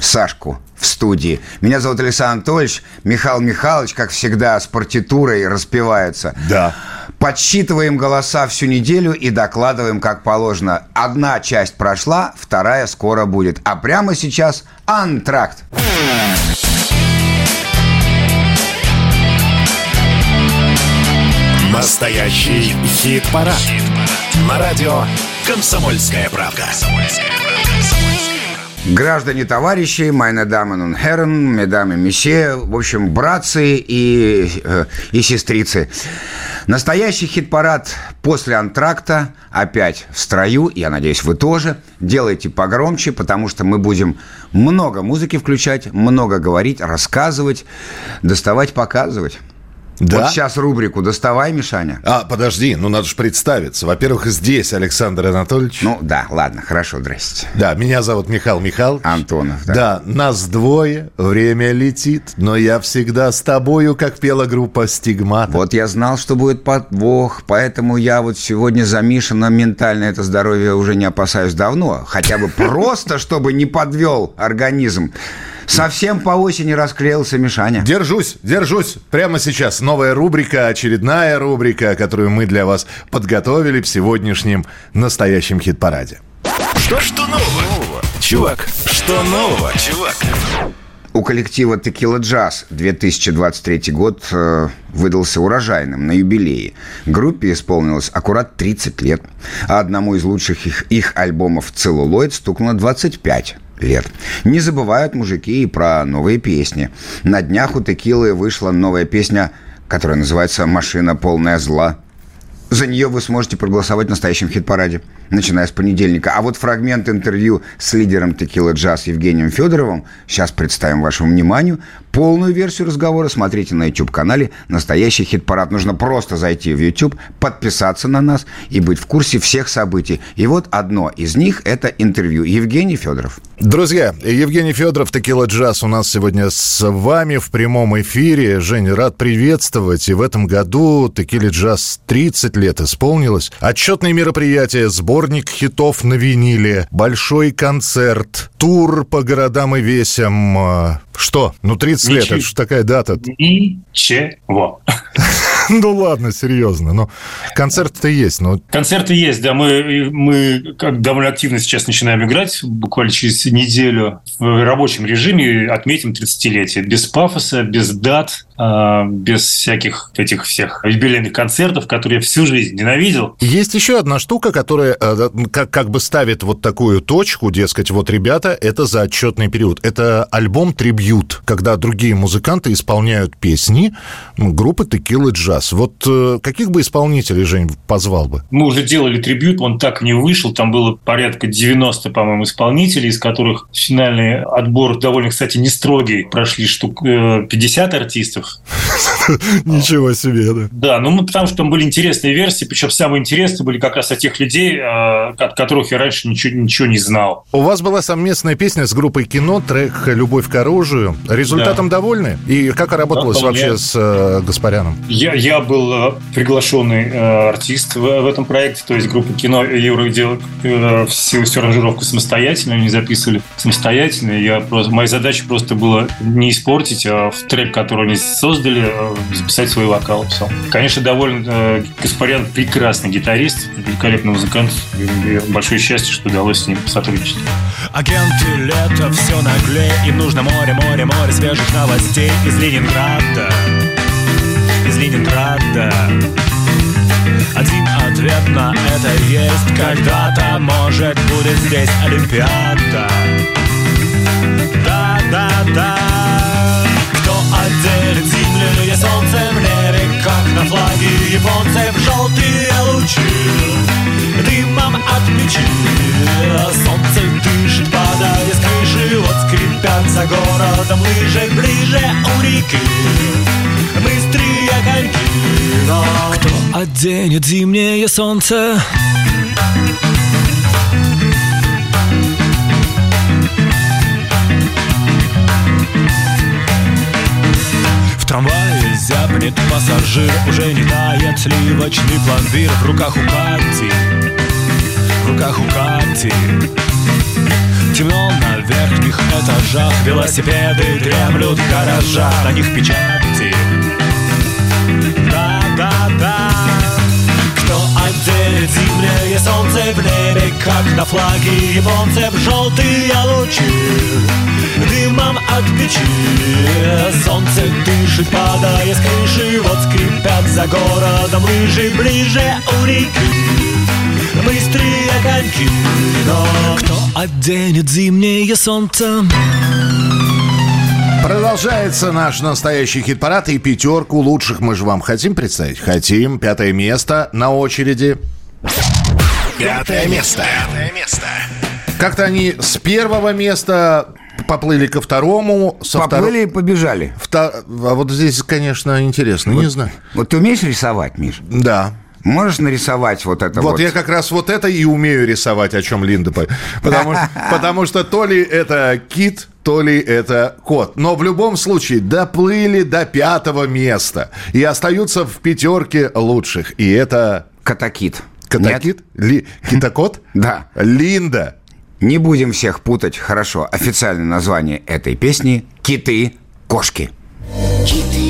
Сашку в студии. Меня зовут Александр Анатольевич. Михаил Михайлович, как всегда, с партитурой распевается. Да. Подсчитываем голоса всю неделю и докладываем, как положено. Одна часть прошла, вторая скоро будет. А прямо сейчас антракт. Настоящий хит-парад. На радио «Комсомольская правда». Граждане, товарищи, meine Damen und Herren, медамы, месье, в общем, братцы и, э, и сестрицы. Настоящий хит-парад после антракта опять в строю, я надеюсь, вы тоже. Делайте погромче, потому что мы будем много музыки включать, много говорить, рассказывать, доставать, показывать. Да? Вот сейчас рубрику «Доставай, Мишаня». А, подожди, ну надо же представиться. Во-первых, здесь Александр Анатольевич. Ну да, ладно, хорошо, здрасте. Да, меня зовут Михаил Михайлович. Антонов, да. Да, нас двое, время летит, но я всегда с тобою, как пела группа «Стигмата». Вот я знал, что будет подвох, поэтому я вот сегодня за Мишина ментальное это здоровье уже не опасаюсь давно. Хотя бы просто, чтобы не подвел организм. Совсем по осени расклеился Мишаня. Держусь, держусь. Прямо сейчас новая рубрика, очередная рубрика, которую мы для вас подготовили в сегодняшнем настоящем хит-параде. Что, что нового? Чувак, что нового, чувак? У коллектива Текила Джаз 2023 год э, выдался урожайным на юбилее. Группе исполнилось аккурат 30 лет, а одному из лучших их, их альбомов «Целлулоид» стукнуло 25 лет. Не забывают мужики и про новые песни. На днях у Текилы вышла новая песня, которая называется «Машина полная зла». За нее вы сможете проголосовать в настоящем хит-параде, начиная с понедельника. А вот фрагмент интервью с лидером Текила Джаз Евгением Федоровым сейчас представим вашему вниманию. Полную версию разговора смотрите на YouTube-канале «Настоящий хит-парад». Нужно просто зайти в YouTube, подписаться на нас и быть в курсе всех событий. И вот одно из них – это интервью Евгений Федоров. Друзья, Евгений Федоров, Текила Джаз у нас сегодня с вами в прямом эфире. Женя, рад приветствовать. И в этом году Текиле Джаз 30 лет исполнилось. Отчетные мероприятия, сборник хитов на виниле, большой концерт, тур по городам и весям. Что? Ну, 30 лет, Ничего. это же такая дата. Ничего. Ну ладно, серьезно. Но концерт-то есть. Но Концерты есть, да. Мы, мы как довольно активно сейчас начинаем играть. Буквально через неделю в рабочем режиме отметим 30-летие. Без пафоса, без дат, а, без всяких этих всех юбилейных концертов, которые я всю жизнь ненавидел. Есть еще одна штука, которая э, как, как бы ставит вот такую точку, дескать, вот, ребята, это за отчетный период. Это альбом «Трибьют», когда другие музыканты исполняют песни группы «Текила Джаз». Вот э, каких бы исполнителей, Жень, позвал бы? Мы уже делали трибют, он так не вышел. Там было порядка 90, по-моему, исполнителей, из которых финальный отбор довольно, кстати, не строгий. Прошли штук э, 50 артистов. Ничего себе, да. Да, ну мы, потому что там были интересные версии, причем самые интересные были как раз от тех людей, э, от которых я раньше ничего, ничего не знал. У вас была совместная песня с группой «Кино», трек «Любовь к оружию». Результатом довольны? И как работалось Да, вообще с э, Гаспаряном? Я, я был э, приглашенный э, артист в, в этом проекте, то есть группа кино Юра делал э, всю, всю аранжировку самостоятельно, они записывали самостоятельно. Я просто, моя задача просто была не испортить, а в трек, который они создали, э, записать свой вокал. Все. Конечно, довольно э, Гаспарян прекрасный гитарист, великолепный музыкант. И, большое счастье, что удалось с ним сотрудничать. Агенты лето все наглее Им нужно море, море, море свежих новостей Из Ленинграда Из Ленинграда Один ответ на это есть Когда-то, может, будет здесь Олимпиада Да, да, да Кто отделит зимнее солнце в небе Как на флаге японцев желтые лучи Дымом от печи Солнце дышит, падая с крыши Вот скрипят за городом лыжи Ближе у реки Быстрые коньки Но кто оденет зимнее солнце? В зябнет пассажир Уже не тает сливочный пломбир. В руках у Кати В руках у Кати. Темно на верхних этажах Велосипеды дремлют в гаражах. На них печати отделит зимнее солнце в небе Как на флаге японцев желтые лучи Дымом от печи Солнце дышит, падая с крыши Вот скрипят за городом лыжи Ближе у реки Быстрые коньки Но кто оденет зимнее солнце? Продолжается наш настоящий хит-парад и пятерку лучших мы же вам хотим представить? Хотим. Пятое место на очереди. Пятое место. Пятое место. Как-то они с первого места поплыли ко второму. Со Поплыли и побежали. Вто- А вот здесь, конечно, интересно. Не Вот- знаю. Вот ты умеешь рисовать, Миш? Да. Можешь нарисовать вот это вот? Вот, я как раз вот это и умею рисовать, о чем Линда. по- Потому, что- потому что то ли это кит, то ли это кот. Но в любом случае доплыли до пятого места. И остаются в пятерке лучших. И это... Катакит. Катакит? Ли... Китокот? Да. Линда. Не будем всех путать. Хорошо, официальное название этой песни – «Киты-кошки». Киты,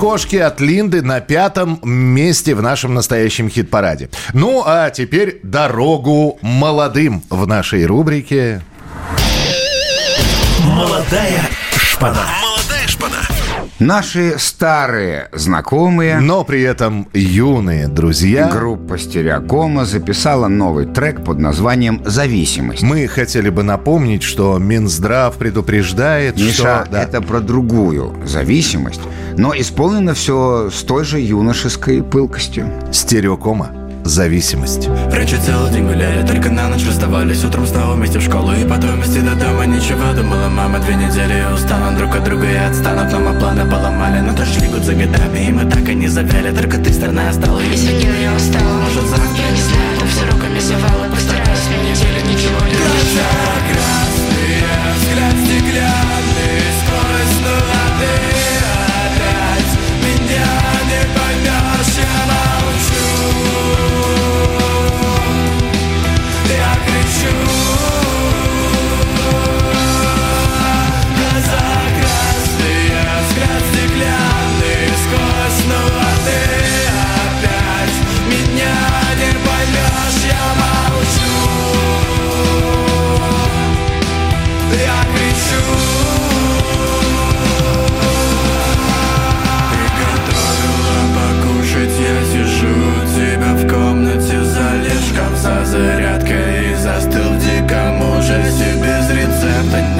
киты-кошки от Линды на пятом месте в нашем настоящем хит-параде. Ну, а теперь дорогу молодым в нашей рубрике. Молодая шпана. Наши старые знакомые, но при этом юные друзья. Группа Стереокома записала новый трек под названием «Зависимость». Мы хотели бы напомнить, что Минздрав предупреждает, Миша, что... Да. это про другую зависимость, но исполнено все с той же юношеской пылкостью. Стереокома зависимость. Раньше целый день гуляли, только на ночь расставались Утром снова вместе в школу и потом вместе до дома. Ничего, думала мама, две недели и устанут Друг от друга и отстанут, но мы планы поломали Но дожди год за годами, и мы так и не завяли. Только ты страна стала И сегодня я устала, может завтра, не знаю Но все руками завала, постараюсь на неделю ничего не Глаза красные, взгляд стеклянный зарядкой И застыл в диком ужасе Без рецепта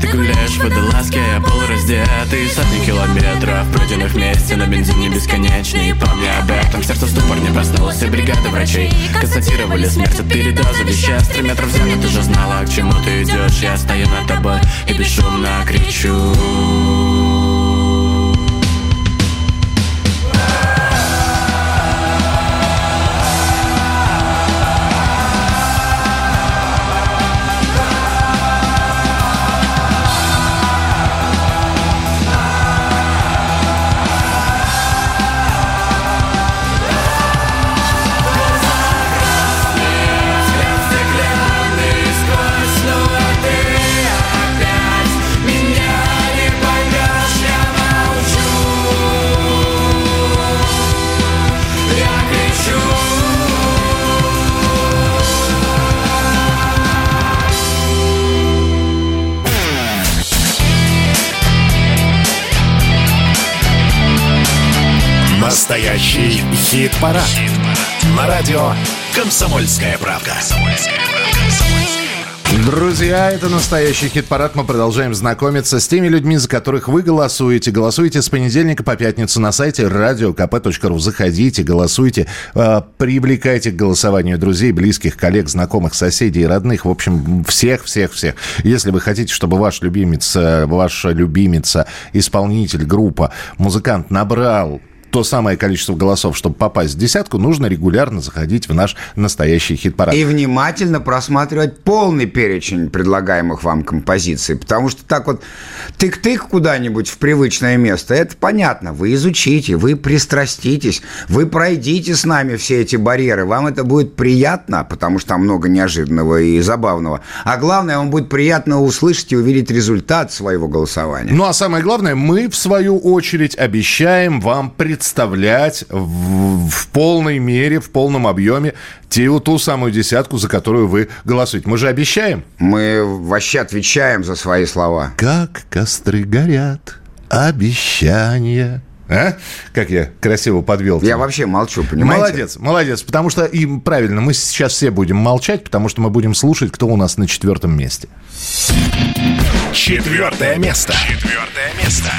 Ты гуляешь в водолазке, я полураздетый Сотни километров, пройденных вместе На бензине бесконечный, помни об этом Сердце в ступор не проснулось, и бригада врачей Констатировали смерть. От передоза веществ Три метра в землю, ты же знала, к чему ты идешь. Я стою над тобой и бесшумно кричу хит-парад. На радио «Комсомольская правда». Друзья, это настоящий хит-парад. Мы продолжаем знакомиться с теми людьми, за которых вы голосуете. Голосуйте с понедельника по пятницу на сайте radiokp.ru. Заходите, голосуйте, э, привлекайте к голосованию друзей, близких, коллег, знакомых, соседей, родных. В общем, всех, всех, всех. Если вы хотите, чтобы ваш любимец, э, ваша любимица, исполнитель, группа, музыкант набрал то самое количество голосов, чтобы попасть в десятку, нужно регулярно заходить в наш настоящий хит-парад. И внимательно просматривать полный перечень предлагаемых вам композиций. Потому что так вот тык-тык куда-нибудь в привычное место, это понятно. Вы изучите, вы пристраститесь, вы пройдите с нами все эти барьеры. Вам это будет приятно, потому что там много неожиданного и забавного. А главное, вам будет приятно услышать и увидеть результат своего голосования. Ну а самое главное, мы в свою очередь обещаем вам представлять в, в полной мере, в полном объеме ту, ту самую десятку, за которую вы голосуете. Мы же обещаем. Мы вообще отвечаем за свои слова. Как костры горят, обещания. А? Как я красиво подвел. Я вообще молчу, понимаете? Молодец, молодец. Потому что, и правильно, мы сейчас все будем молчать, потому что мы будем слушать, кто у нас на четвертом месте. Четвертое место. Четвертое место.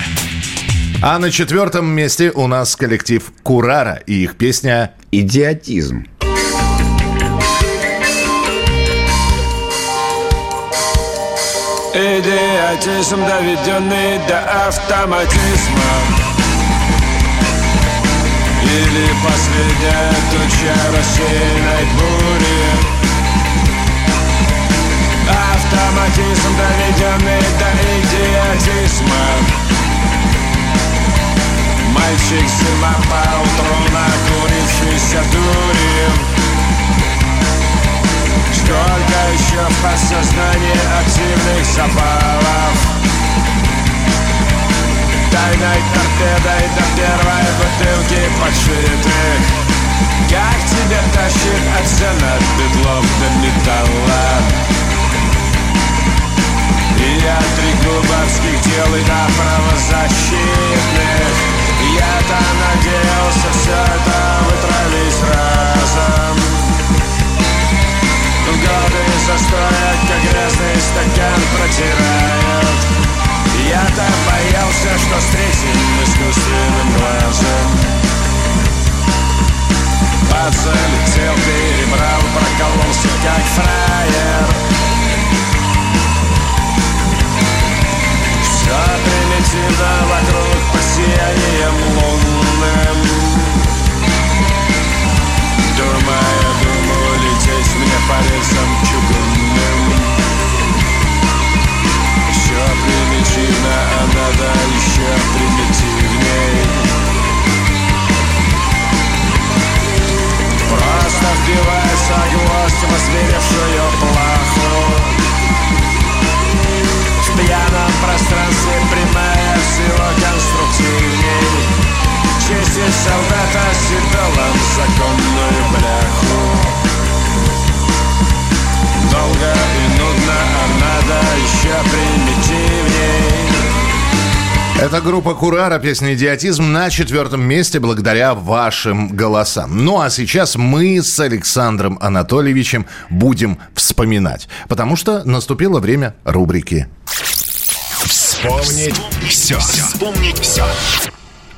А на четвертом месте у нас коллектив Курара и их песня «Идиотизм». Идиотизм, доведенный до автоматизма. Или последняя туча рассеянной бури. Автоматизм, доведенный до идиотизма Мальчик зима поутру накурившийся дури Сколько еще в подсознании активных запалов? Тайной торпедой до первой бутылки подшитых. Как тебя тащит от стен, от бедлов до металла? И от тригубовских дел и до правозащитных Я-то надеялся все это вытравить разом. Годы застоя, как грязный стакан протирают. Я-то боялся, что встретим искусственным глазом. Подзалетел, перебрал, прокололся, как фраер. Все примитивно вокруг сиянием лунным Солдата седалом законную бляху Долго и нудно, а надо еще примитивней Это группа Курара, песня «Идиотизм» на четвертом месте благодаря вашим голосам. Ну а сейчас мы с Александром Анатольевичем будем вспоминать, потому что наступило время рубрики Вспомнить все. Вспомнить все.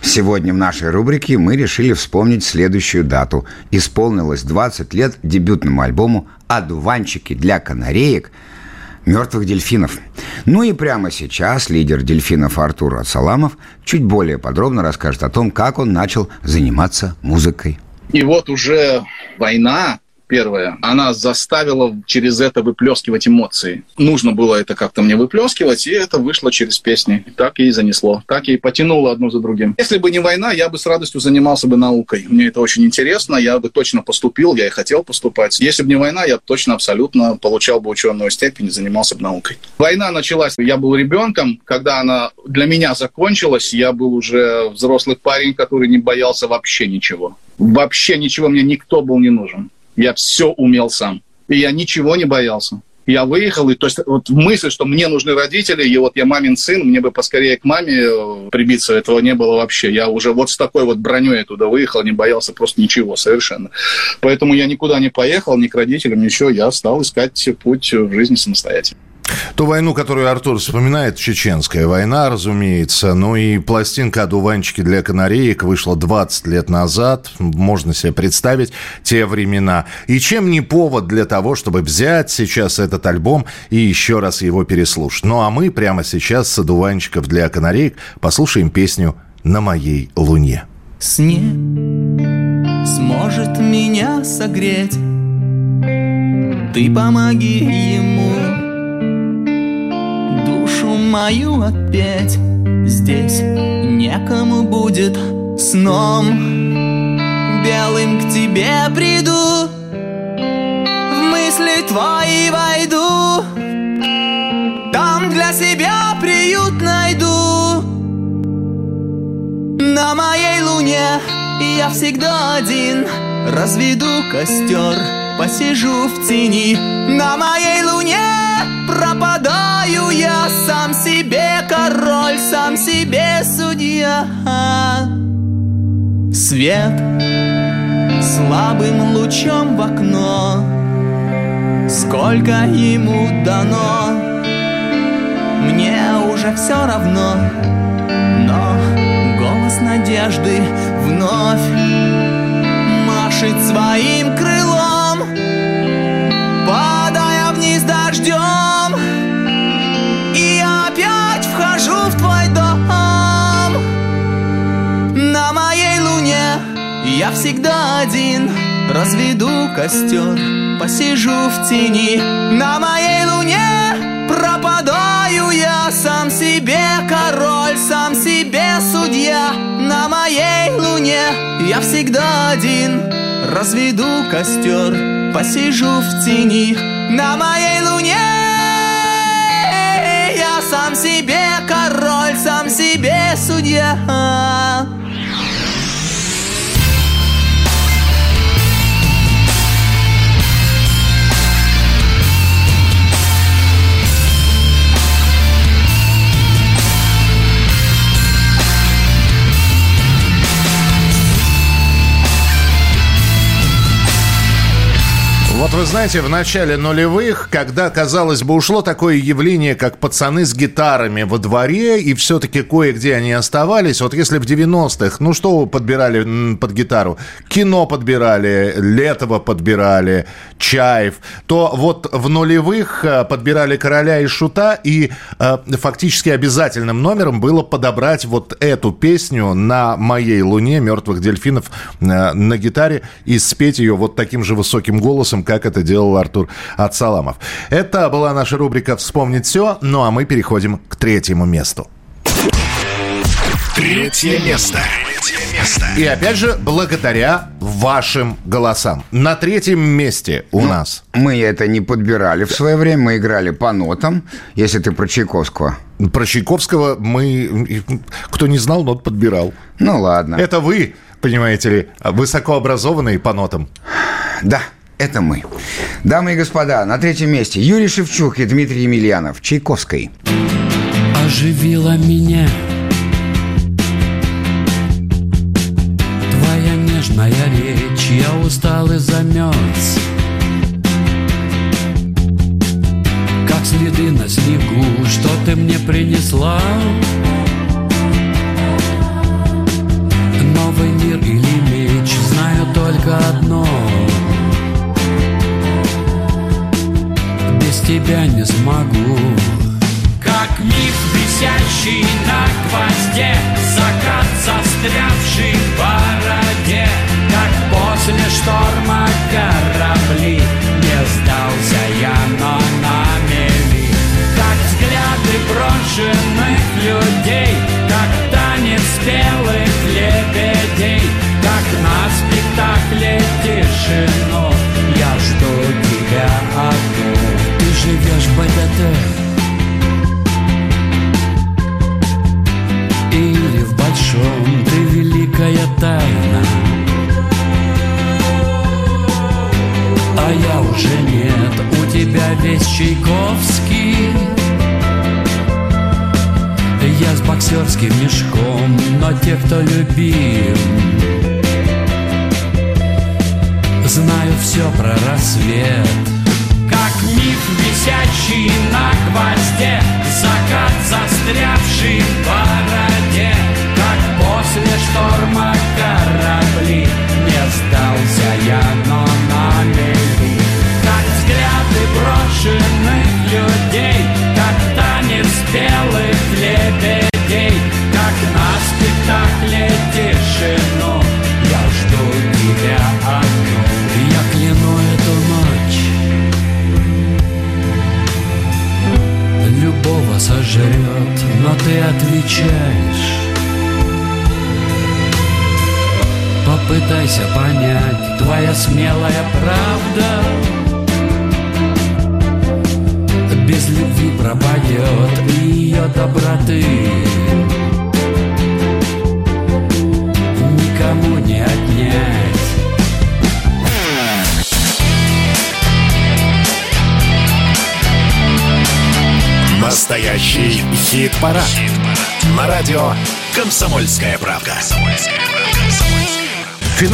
Сегодня в нашей рубрике мы решили вспомнить следующую дату. Исполнилось 20 лет дебютному альбому «Одуванчики для канареек» мертвых дельфинов. Ну и прямо сейчас лидер дельфинов Артур Ацаламов чуть более подробно расскажет о том, как он начал заниматься музыкой. И вот уже война первая, она заставила через это выплескивать эмоции. Нужно было это как-то мне выплескивать, и это вышло через песни. И так и занесло, так и потянуло одно за другим. Если бы не война, я бы с радостью занимался бы наукой. Мне это очень интересно, я бы точно поступил, я и хотел поступать. Если бы не война, я точно абсолютно получал бы ученую степень и занимался бы наукой. Война началась, я был ребенком, когда она для меня закончилась, я был уже взрослый парень, который не боялся вообще ничего. Вообще ничего мне никто был не нужен. Я все умел сам. И я ничего не боялся. Я выехал, и то есть вот мысль, что мне нужны родители, и вот я мамин сын, мне бы поскорее к маме э, прибиться, этого не было вообще. Я уже вот с такой вот броней туда выехал, не боялся просто ничего совершенно. Поэтому я никуда не поехал, ни к родителям, ничего. Я стал искать путь в жизни самостоятельно. Ту войну, которую Артур вспоминает, чеченская война, разумеется. Ну и пластинка «Одуванчики для канареек» вышла 20 лет назад. Можно себе представить те времена. И чем не повод для того, чтобы взять сейчас этот альбом и еще раз его переслушать. Ну а мы прямо сейчас с «Одуванчиков для канареек» послушаем песню «На моей луне». Снег сможет меня согреть Ты помоги ему Душу мою отпеть. Здесь некому будет сном. Белым к тебе приду В мысли твои войду. Там для себя приют найду. На моей луне я всегда один. Разведу костер, посижу в тени. На моей луне пропадаю я Сам себе король, сам себе судья. Свет слабым лучом в окно. Сколько ему дано? Мне уже все равно. Но голос надежды вновь Машет своим крылом Падая вниз дождем я всегда один Разведу костер, посижу в тени. На моей луне пропадаю я Сам себе король, сам себе судья. На моей луне я всегда один Разведу костер, посижу в тени. На моей луне я сам себе король, сам себе судья вы знаете, в начале нулевых, когда, казалось бы, ушло такое явление, как пацаны с гитарами во дворе, и все-таки кое-где они оставались. Вот если в 90-х, ну что вы подбирали под гитару? Кино подбирали, Летова подбирали, Чаев. То вот в нулевых э, подбирали Короля и Шута, и э, фактически обязательным номером было подобрать вот эту песню на «Моей луне» мертвых дельфинов э, на гитаре и спеть ее вот таким же высоким голосом, как это делал Артур Ацаламов. Это была наша рубрика «Вспомнить все», ну а мы переходим к третьему месту. Третье место. Третье место. И опять же, благодаря вашим голосам. На третьем месте у нас. Мы это не подбирали в свое время, мы играли по нотам, если ты про Чайковского. Про Чайковского мы... Кто не знал, нот подбирал. Ну ладно. Это вы, понимаете ли, высокообразованные по нотам. Да, это мы. Дамы и господа, на третьем месте Юрий Шевчук и Дмитрий Емельянов. Чайковской. оживила меня Твоя нежная речь, я устал и замерз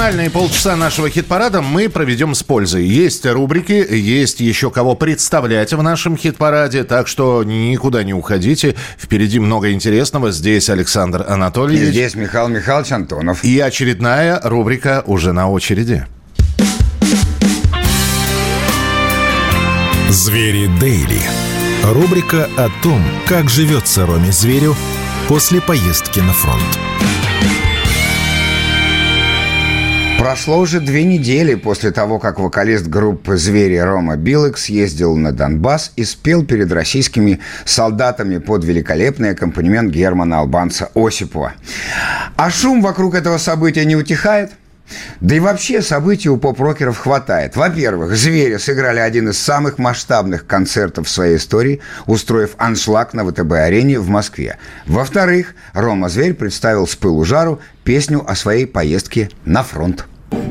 Финальные полчаса нашего хит-парада мы проведем с пользой. Есть рубрики, есть еще кого представлять в нашем хит-параде, так что никуда не уходите. Впереди много интересного. Здесь Александр И Анатольевич. здесь Михаил Михайлович Антонов. И очередная рубрика уже на очереди. Звери Дейли. Рубрика о том, как живется Роме Зверю после поездки на фронт. Прошло уже две недели после того, как вокалист группы «Звери» Рома Билык съездил на Донбасс и спел перед российскими солдатами под великолепный аккомпанемент Германа Албанца Осипова. А шум вокруг этого события не утихает – да и вообще событий у поп-рокеров хватает. Во-первых, «Звери» сыграли один из самых масштабных концертов в своей истории, устроив аншлаг на ВТБ-арене в Москве. Во-вторых, Рома Зверь представил с пылу жару песню о своей поездке на фронт.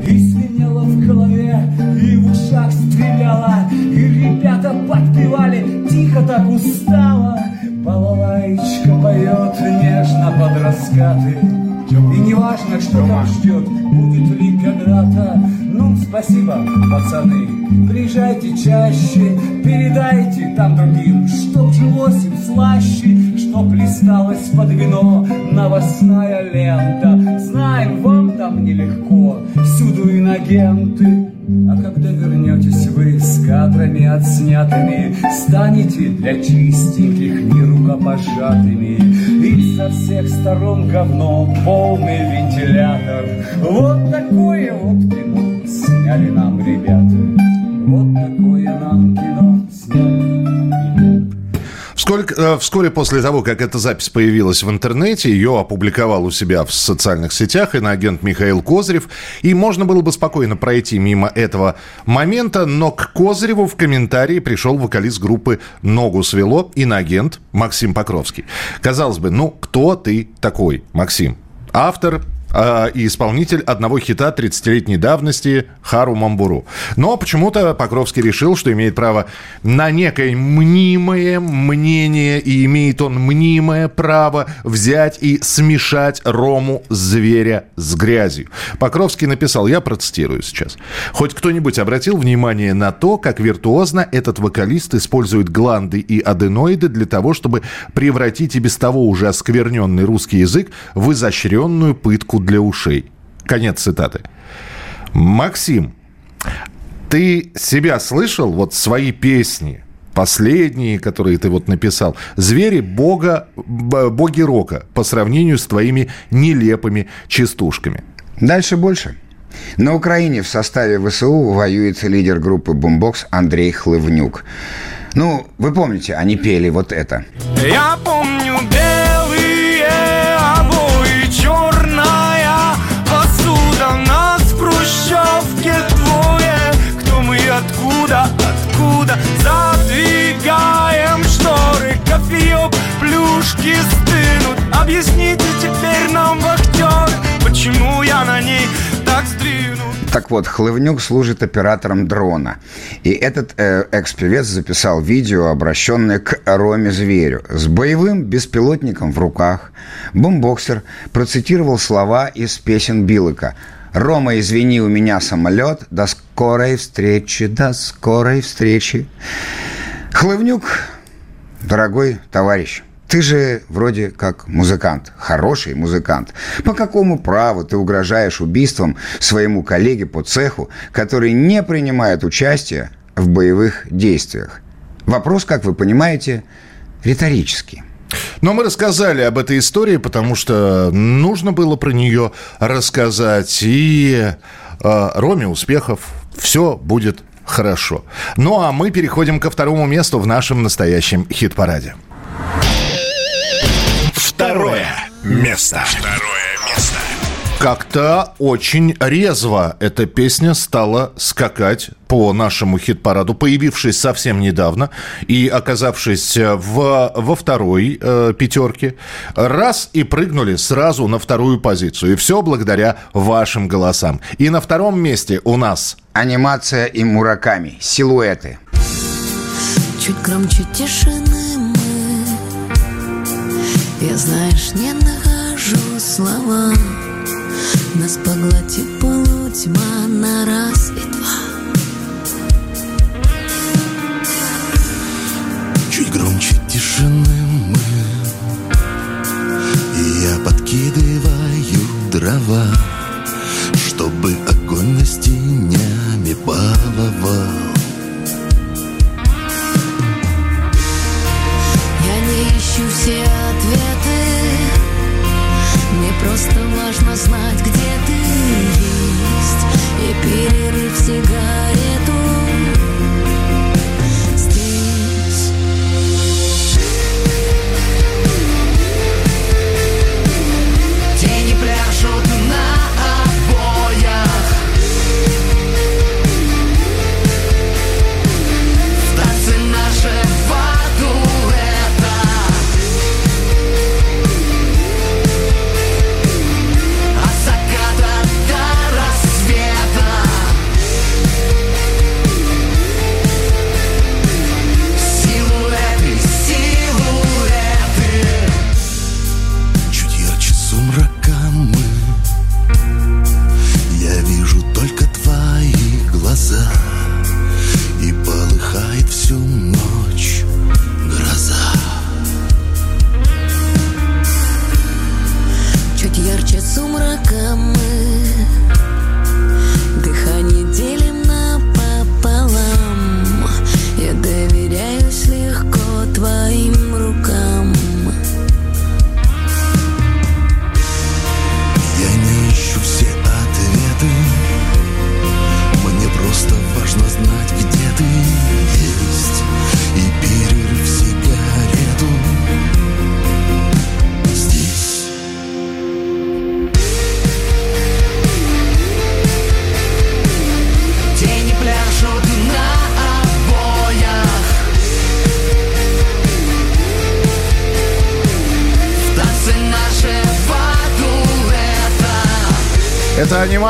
И звенело в голове, и в ушах стреляло, И ребята подпевали, тихо так устало. Балалайчка поет нежно под раскаты, И не важно, что там ждет, будет ли когда-то, Ну, Спасибо, пацаны, приезжайте чаще, передайте там другим, чтоб жилось им слаще, чтоб листалась под вино. Новостная лента. Знаем, вам там нелегко, всюду инагенты. А когда вернетесь вы с кадрами отснятыми, станете для чистеньких нерукопожатыми. И со всех сторон говно, полный вентилятор. Вот такое вот кино сняли нам ребята. Вот такое нам кино сняли. Сколько, э, вскоре после того, как эта запись появилась в интернете, ее опубликовал у себя в социальных сетях иноагент Михаил Козырев. И можно было бы спокойно пройти мимо этого момента, но к Козыреву в комментарии пришел вокалист группы «Ногу свело» иноагент Максим Покровский. Казалось бы, ну кто ты такой, Максим? Автор э, и исполнитель одного хита 30-летней давности Хару Мамбуру. Но почему-то Покровский решил, что имеет право на некое мнимое мнение, и имеет он мнимое право взять и смешать Рому зверя с грязью. Покровский написал, я процитирую сейчас. Хоть кто-нибудь обратил внимание на то, как виртуозно этот вокалист использует гланды и аденоиды для того, чтобы превратить и без того уже оскверненный русский язык в изощренную пытку для ушей. Конец цитаты. Максим, ты себя слышал, вот свои песни, последние, которые ты вот написал, звери бога, боги рока по сравнению с твоими нелепыми частушками. Дальше больше. На Украине в составе ВСУ воюет лидер группы «Бумбокс» Андрей Хлывнюк. Ну, вы помните, они пели вот это. Я помню плюшки стынут Объясните теперь нам, вахтер Почему я на ней так сдвинут Так вот, Хлывнюк служит оператором дрона. И этот э, экс-певец записал видео, обращенное к Роме Зверю. С боевым беспилотником в руках бомбоксер процитировал слова из песен Билыка. «Рома, извини, у меня самолет. До скорой встречи, до скорой встречи». Хлывнюк, дорогой товарищ, ты же вроде как музыкант, хороший музыкант. По какому праву ты угрожаешь убийством своему коллеге по цеху, который не принимает участие в боевых действиях? Вопрос, как вы понимаете, риторический. Но мы рассказали об этой истории, потому что нужно было про нее рассказать. И э, Роме успехов. Все будет хорошо. Ну а мы переходим ко второму месту в нашем настоящем хит-параде. Второе место. Второе место. Как-то очень резво эта песня стала скакать по нашему хит-параду, появившись совсем недавно и оказавшись в, во второй э, пятерке. Раз и прыгнули сразу на вторую позицию. И все благодаря вашим голосам. И на втором месте у нас... Анимация и мураками. Силуэты. Чуть громче тишины Я, знаешь, не нахожу слова. Нас поглотит полутьма на раз и два. Чуть громче тишины мы. И я подкидываю дрова Чтобы огонь нас тенями баловал ищу все ответы. Мне просто важно знать, где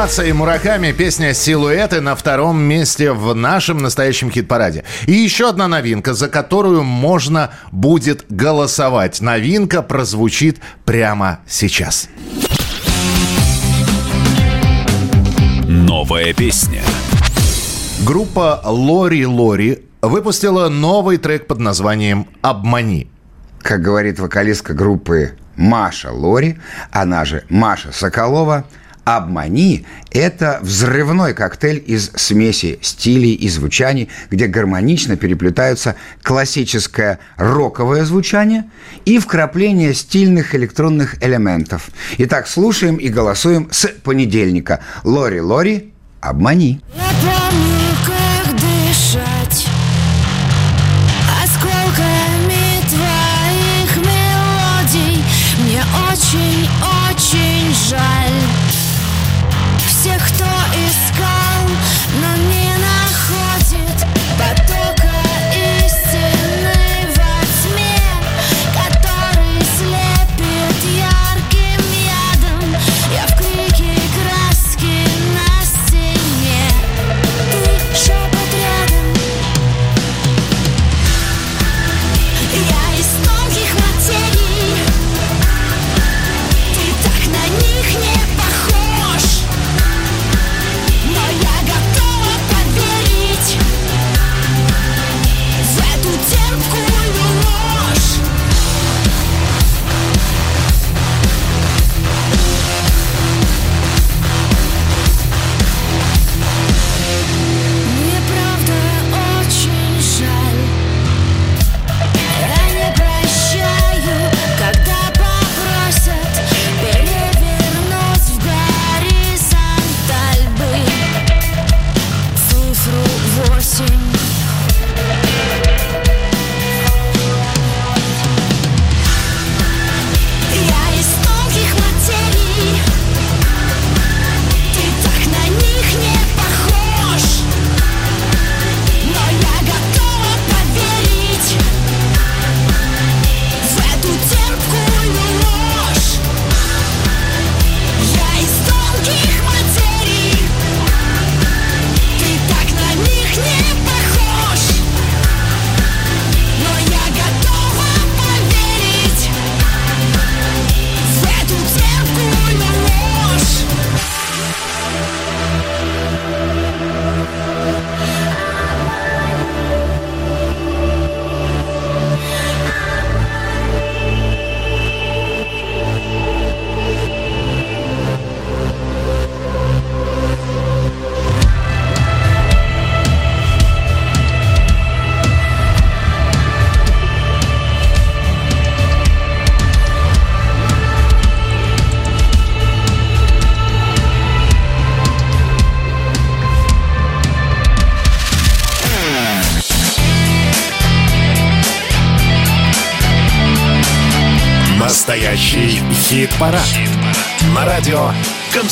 Анимация и Мураками, песня «Силуэты» на втором месте в нашем настоящем хит-параде. И еще одна новинка, за которую можно будет голосовать. Новинка прозвучит прямо сейчас. Новая песня. Группа Лори Лори выпустила новый трек под названием «Обмани». Как говорит вокалистка группы Маша Лори, она же Маша Соколова, «Обмани» — это взрывной коктейль из смеси стилей и звучаний, где гармонично переплетаются классическое роковое звучание и вкрапление стильных электронных элементов. Итак, слушаем и голосуем с понедельника. Лори Лори, «Обмани».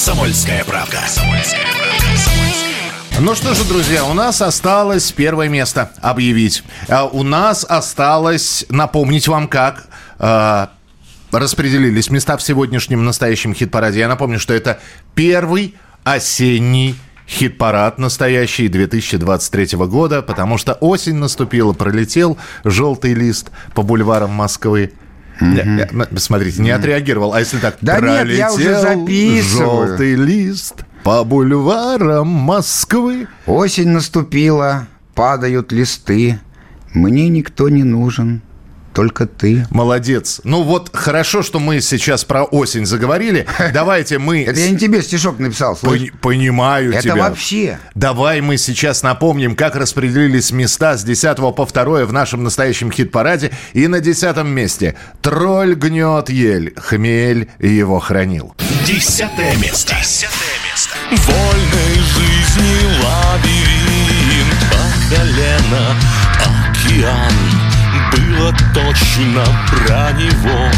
«Комсомольская правда». Ну что же, друзья, у нас осталось первое место объявить. А у нас осталось напомнить вам, как а, распределились места в сегодняшнем настоящем хит-параде. Я напомню, что это первый осенний хит-парад настоящий 2023 года, потому что осень наступила, пролетел желтый лист по бульварам Москвы. Я- Смотрите, не отреагировал. А если так? Да нет, я уже Пролетел записываю. Желтый лист по бульварам Москвы. Осень наступила, падают листы. Мне никто не нужен, только ты. Молодец. Ну вот хорошо, что мы сейчас про осень заговорили. Давайте мы... Это я не тебе стишок написал. Пони- Понимаю Это тебя. вообще. Давай мы сейчас напомним, как распределились места с 10 по 2 в нашем настоящем хит-параде. И на 10 месте «Тролль гнет ель, хмель его хранил». Десятое место. Десятое место. Вольной жизни лабиринт по колено океан Было точно про него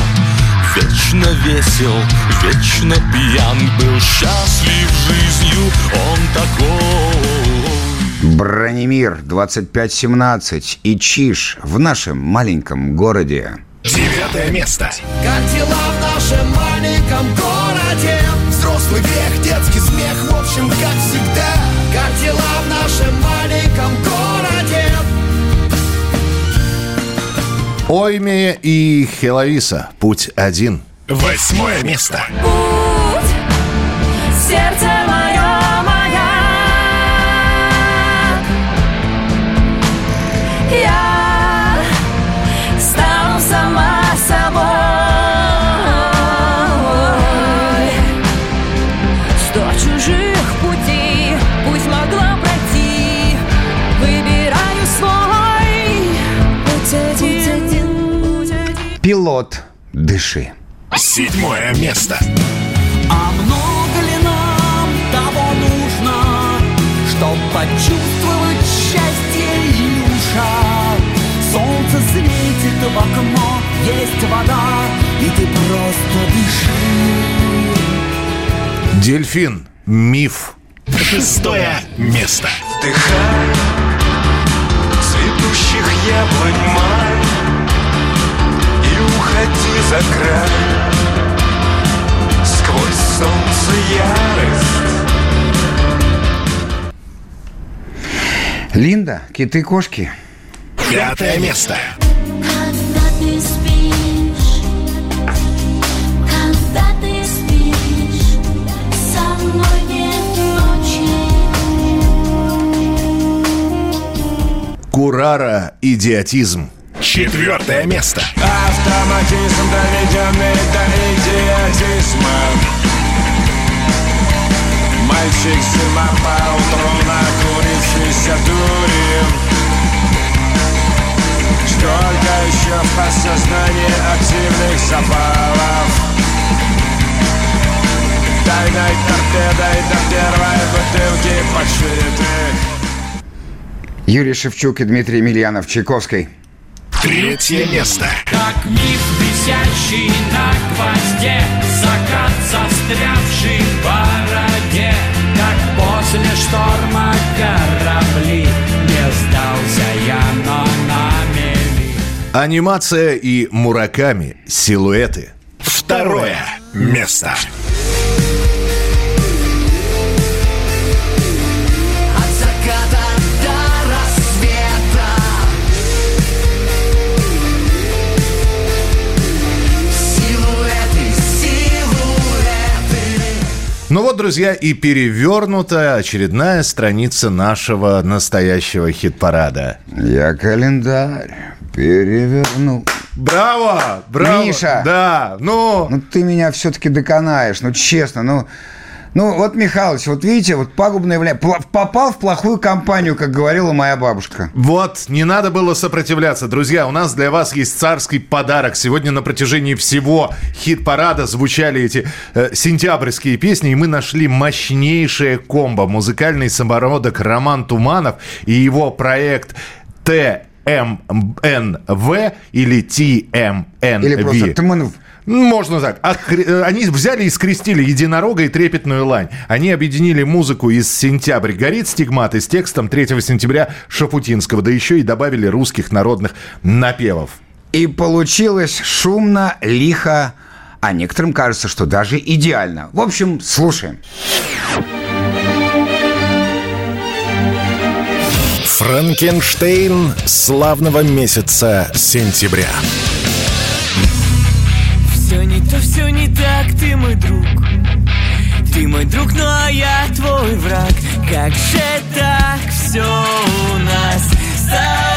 Вечно весел, вечно пьян Был счастлив жизнью, он такой Бронемир 2517 и Чиж в нашем маленьком Девятое место. Как дела в нашем маленьком городе? Взрослые прошлый век, детский смех, в общем, как всегда. Ойме и Хеловиса. Путь один. Восьмое место. Сердце мое, Пилот, дыши. Седьмое место. А много ли нам того нужно, Чтоб почувствовать счастье, Илюша? Солнце светит в окно, есть вода, И ты просто дыши. Дельфин. Миф. Шестое место. Вдыхай цветущих яблонь уходи за край Сквозь солнце ярость Линда, киты-кошки. Пятое место. Когда ты спишь, когда ты спишь, со мной нет ночи. Курара. Идиотизм. Четвертое место. Автоматизм доведенный до идиотизма Мальчик зима поутру накурившийся дури Сколько еще в подсознании активных запалов Тайной торпедой до первой бутылки подшитых Юрий Шевчук и Дмитрий Емельянов Чайковской. Третье место. Как миф, висящий на гвозде Закат, застрявший в бороде Как после шторма корабли Не сдался я, но на мели Анимация и Мураками. Силуэты. Второе место. От Ну вот, друзья, и перевернута очередная страница нашего настоящего хит-парада. Я календарь переверну. Браво! Браво! Миша! Да, ну... Ну ты меня все-таки доконаешь, ну честно, ну... Ну вот, Михалыч, вот видите, вот пагубное влияние. Попал в плохую компанию, как говорила моя бабушка. Вот, не надо было сопротивляться. Друзья, у нас для вас есть царский подарок. Сегодня на протяжении всего хит-парада звучали эти э, сентябрьские песни, и мы нашли мощнейшее комбо. Музыкальный самородок Роман Туманов и его проект ТМНВ или ТМНВ. Или просто Тманов. Можно так. Э, Они взяли и скрестили единорога и трепетную лань. Они объединили музыку из «Сентябрь горит» стигматы с текстом 3 сентября Шапутинского, да еще и добавили русских народных напевов. И получилось шумно, лихо, а некоторым кажется, что даже идеально. В общем, слушаем. Франкенштейн славного месяца сентября. Не то, все не так, ты мой друг. Ты мой друг, ну а я твой враг. Как же так все у нас с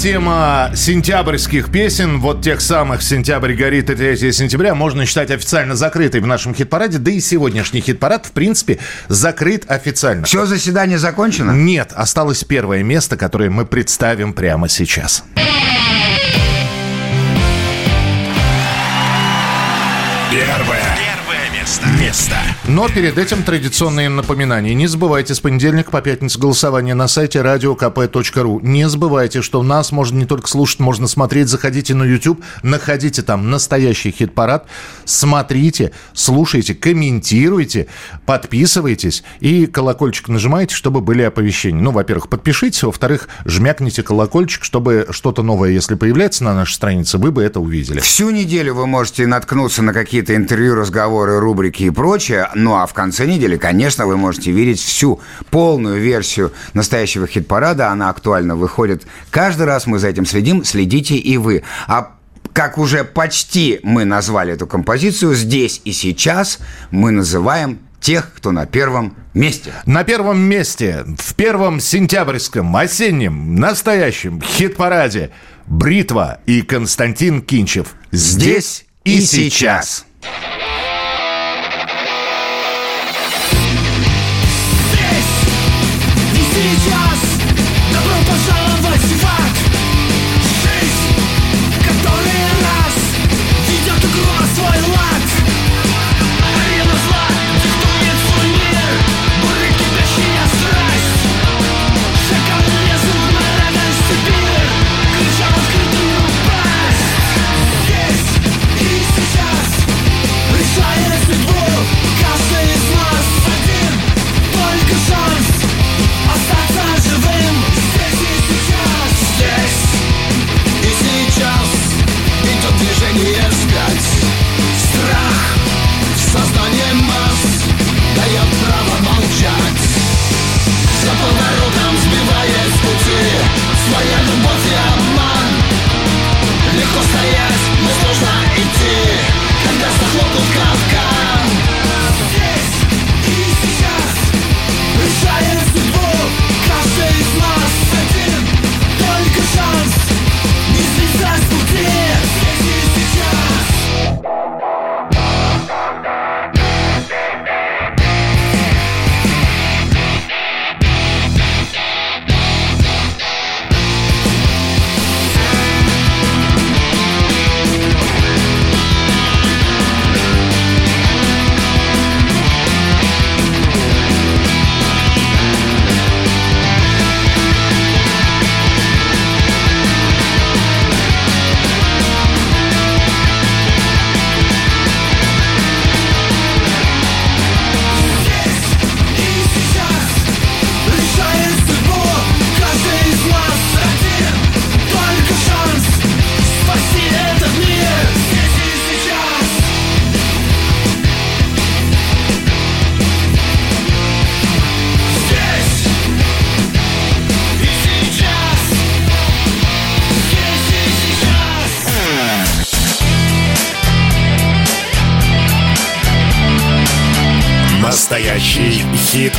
тема сентябрьских песен, вот тех самых «Сентябрь горит» и 3 сентября, можно считать официально закрытой в нашем хит-параде, да и сегодняшний хит-парад, в принципе, закрыт официально. Все, заседание закончено? Нет, осталось первое место, которое мы представим прямо сейчас. Первое. Но перед этим традиционные напоминания. Не забывайте с понедельника по пятницу голосование на сайте radiokp.ru. Не забывайте, что нас можно не только слушать, можно смотреть. Заходите на YouTube, находите там настоящий хит-парад. Смотрите, слушайте, комментируйте, подписывайтесь и колокольчик нажимайте, чтобы были оповещения. Ну, во-первых, подпишитесь, во-вторых, жмякните колокольчик, чтобы что-то новое, если появляется на нашей странице, вы бы это увидели. Всю неделю вы можете наткнуться на какие-то интервью, разговоры, рубрики и прочее. Ну а в конце недели, конечно, вы можете видеть всю полную версию настоящего хит-парада. Она актуально выходит. Каждый раз мы за этим следим, следите и вы. А как уже почти мы назвали эту композицию, здесь и сейчас мы называем тех, кто на первом месте. На первом месте, в первом сентябрьском, осеннем, настоящем хит-параде «Бритва» и Константин Кинчев. Здесь и сейчас. И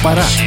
Настоящий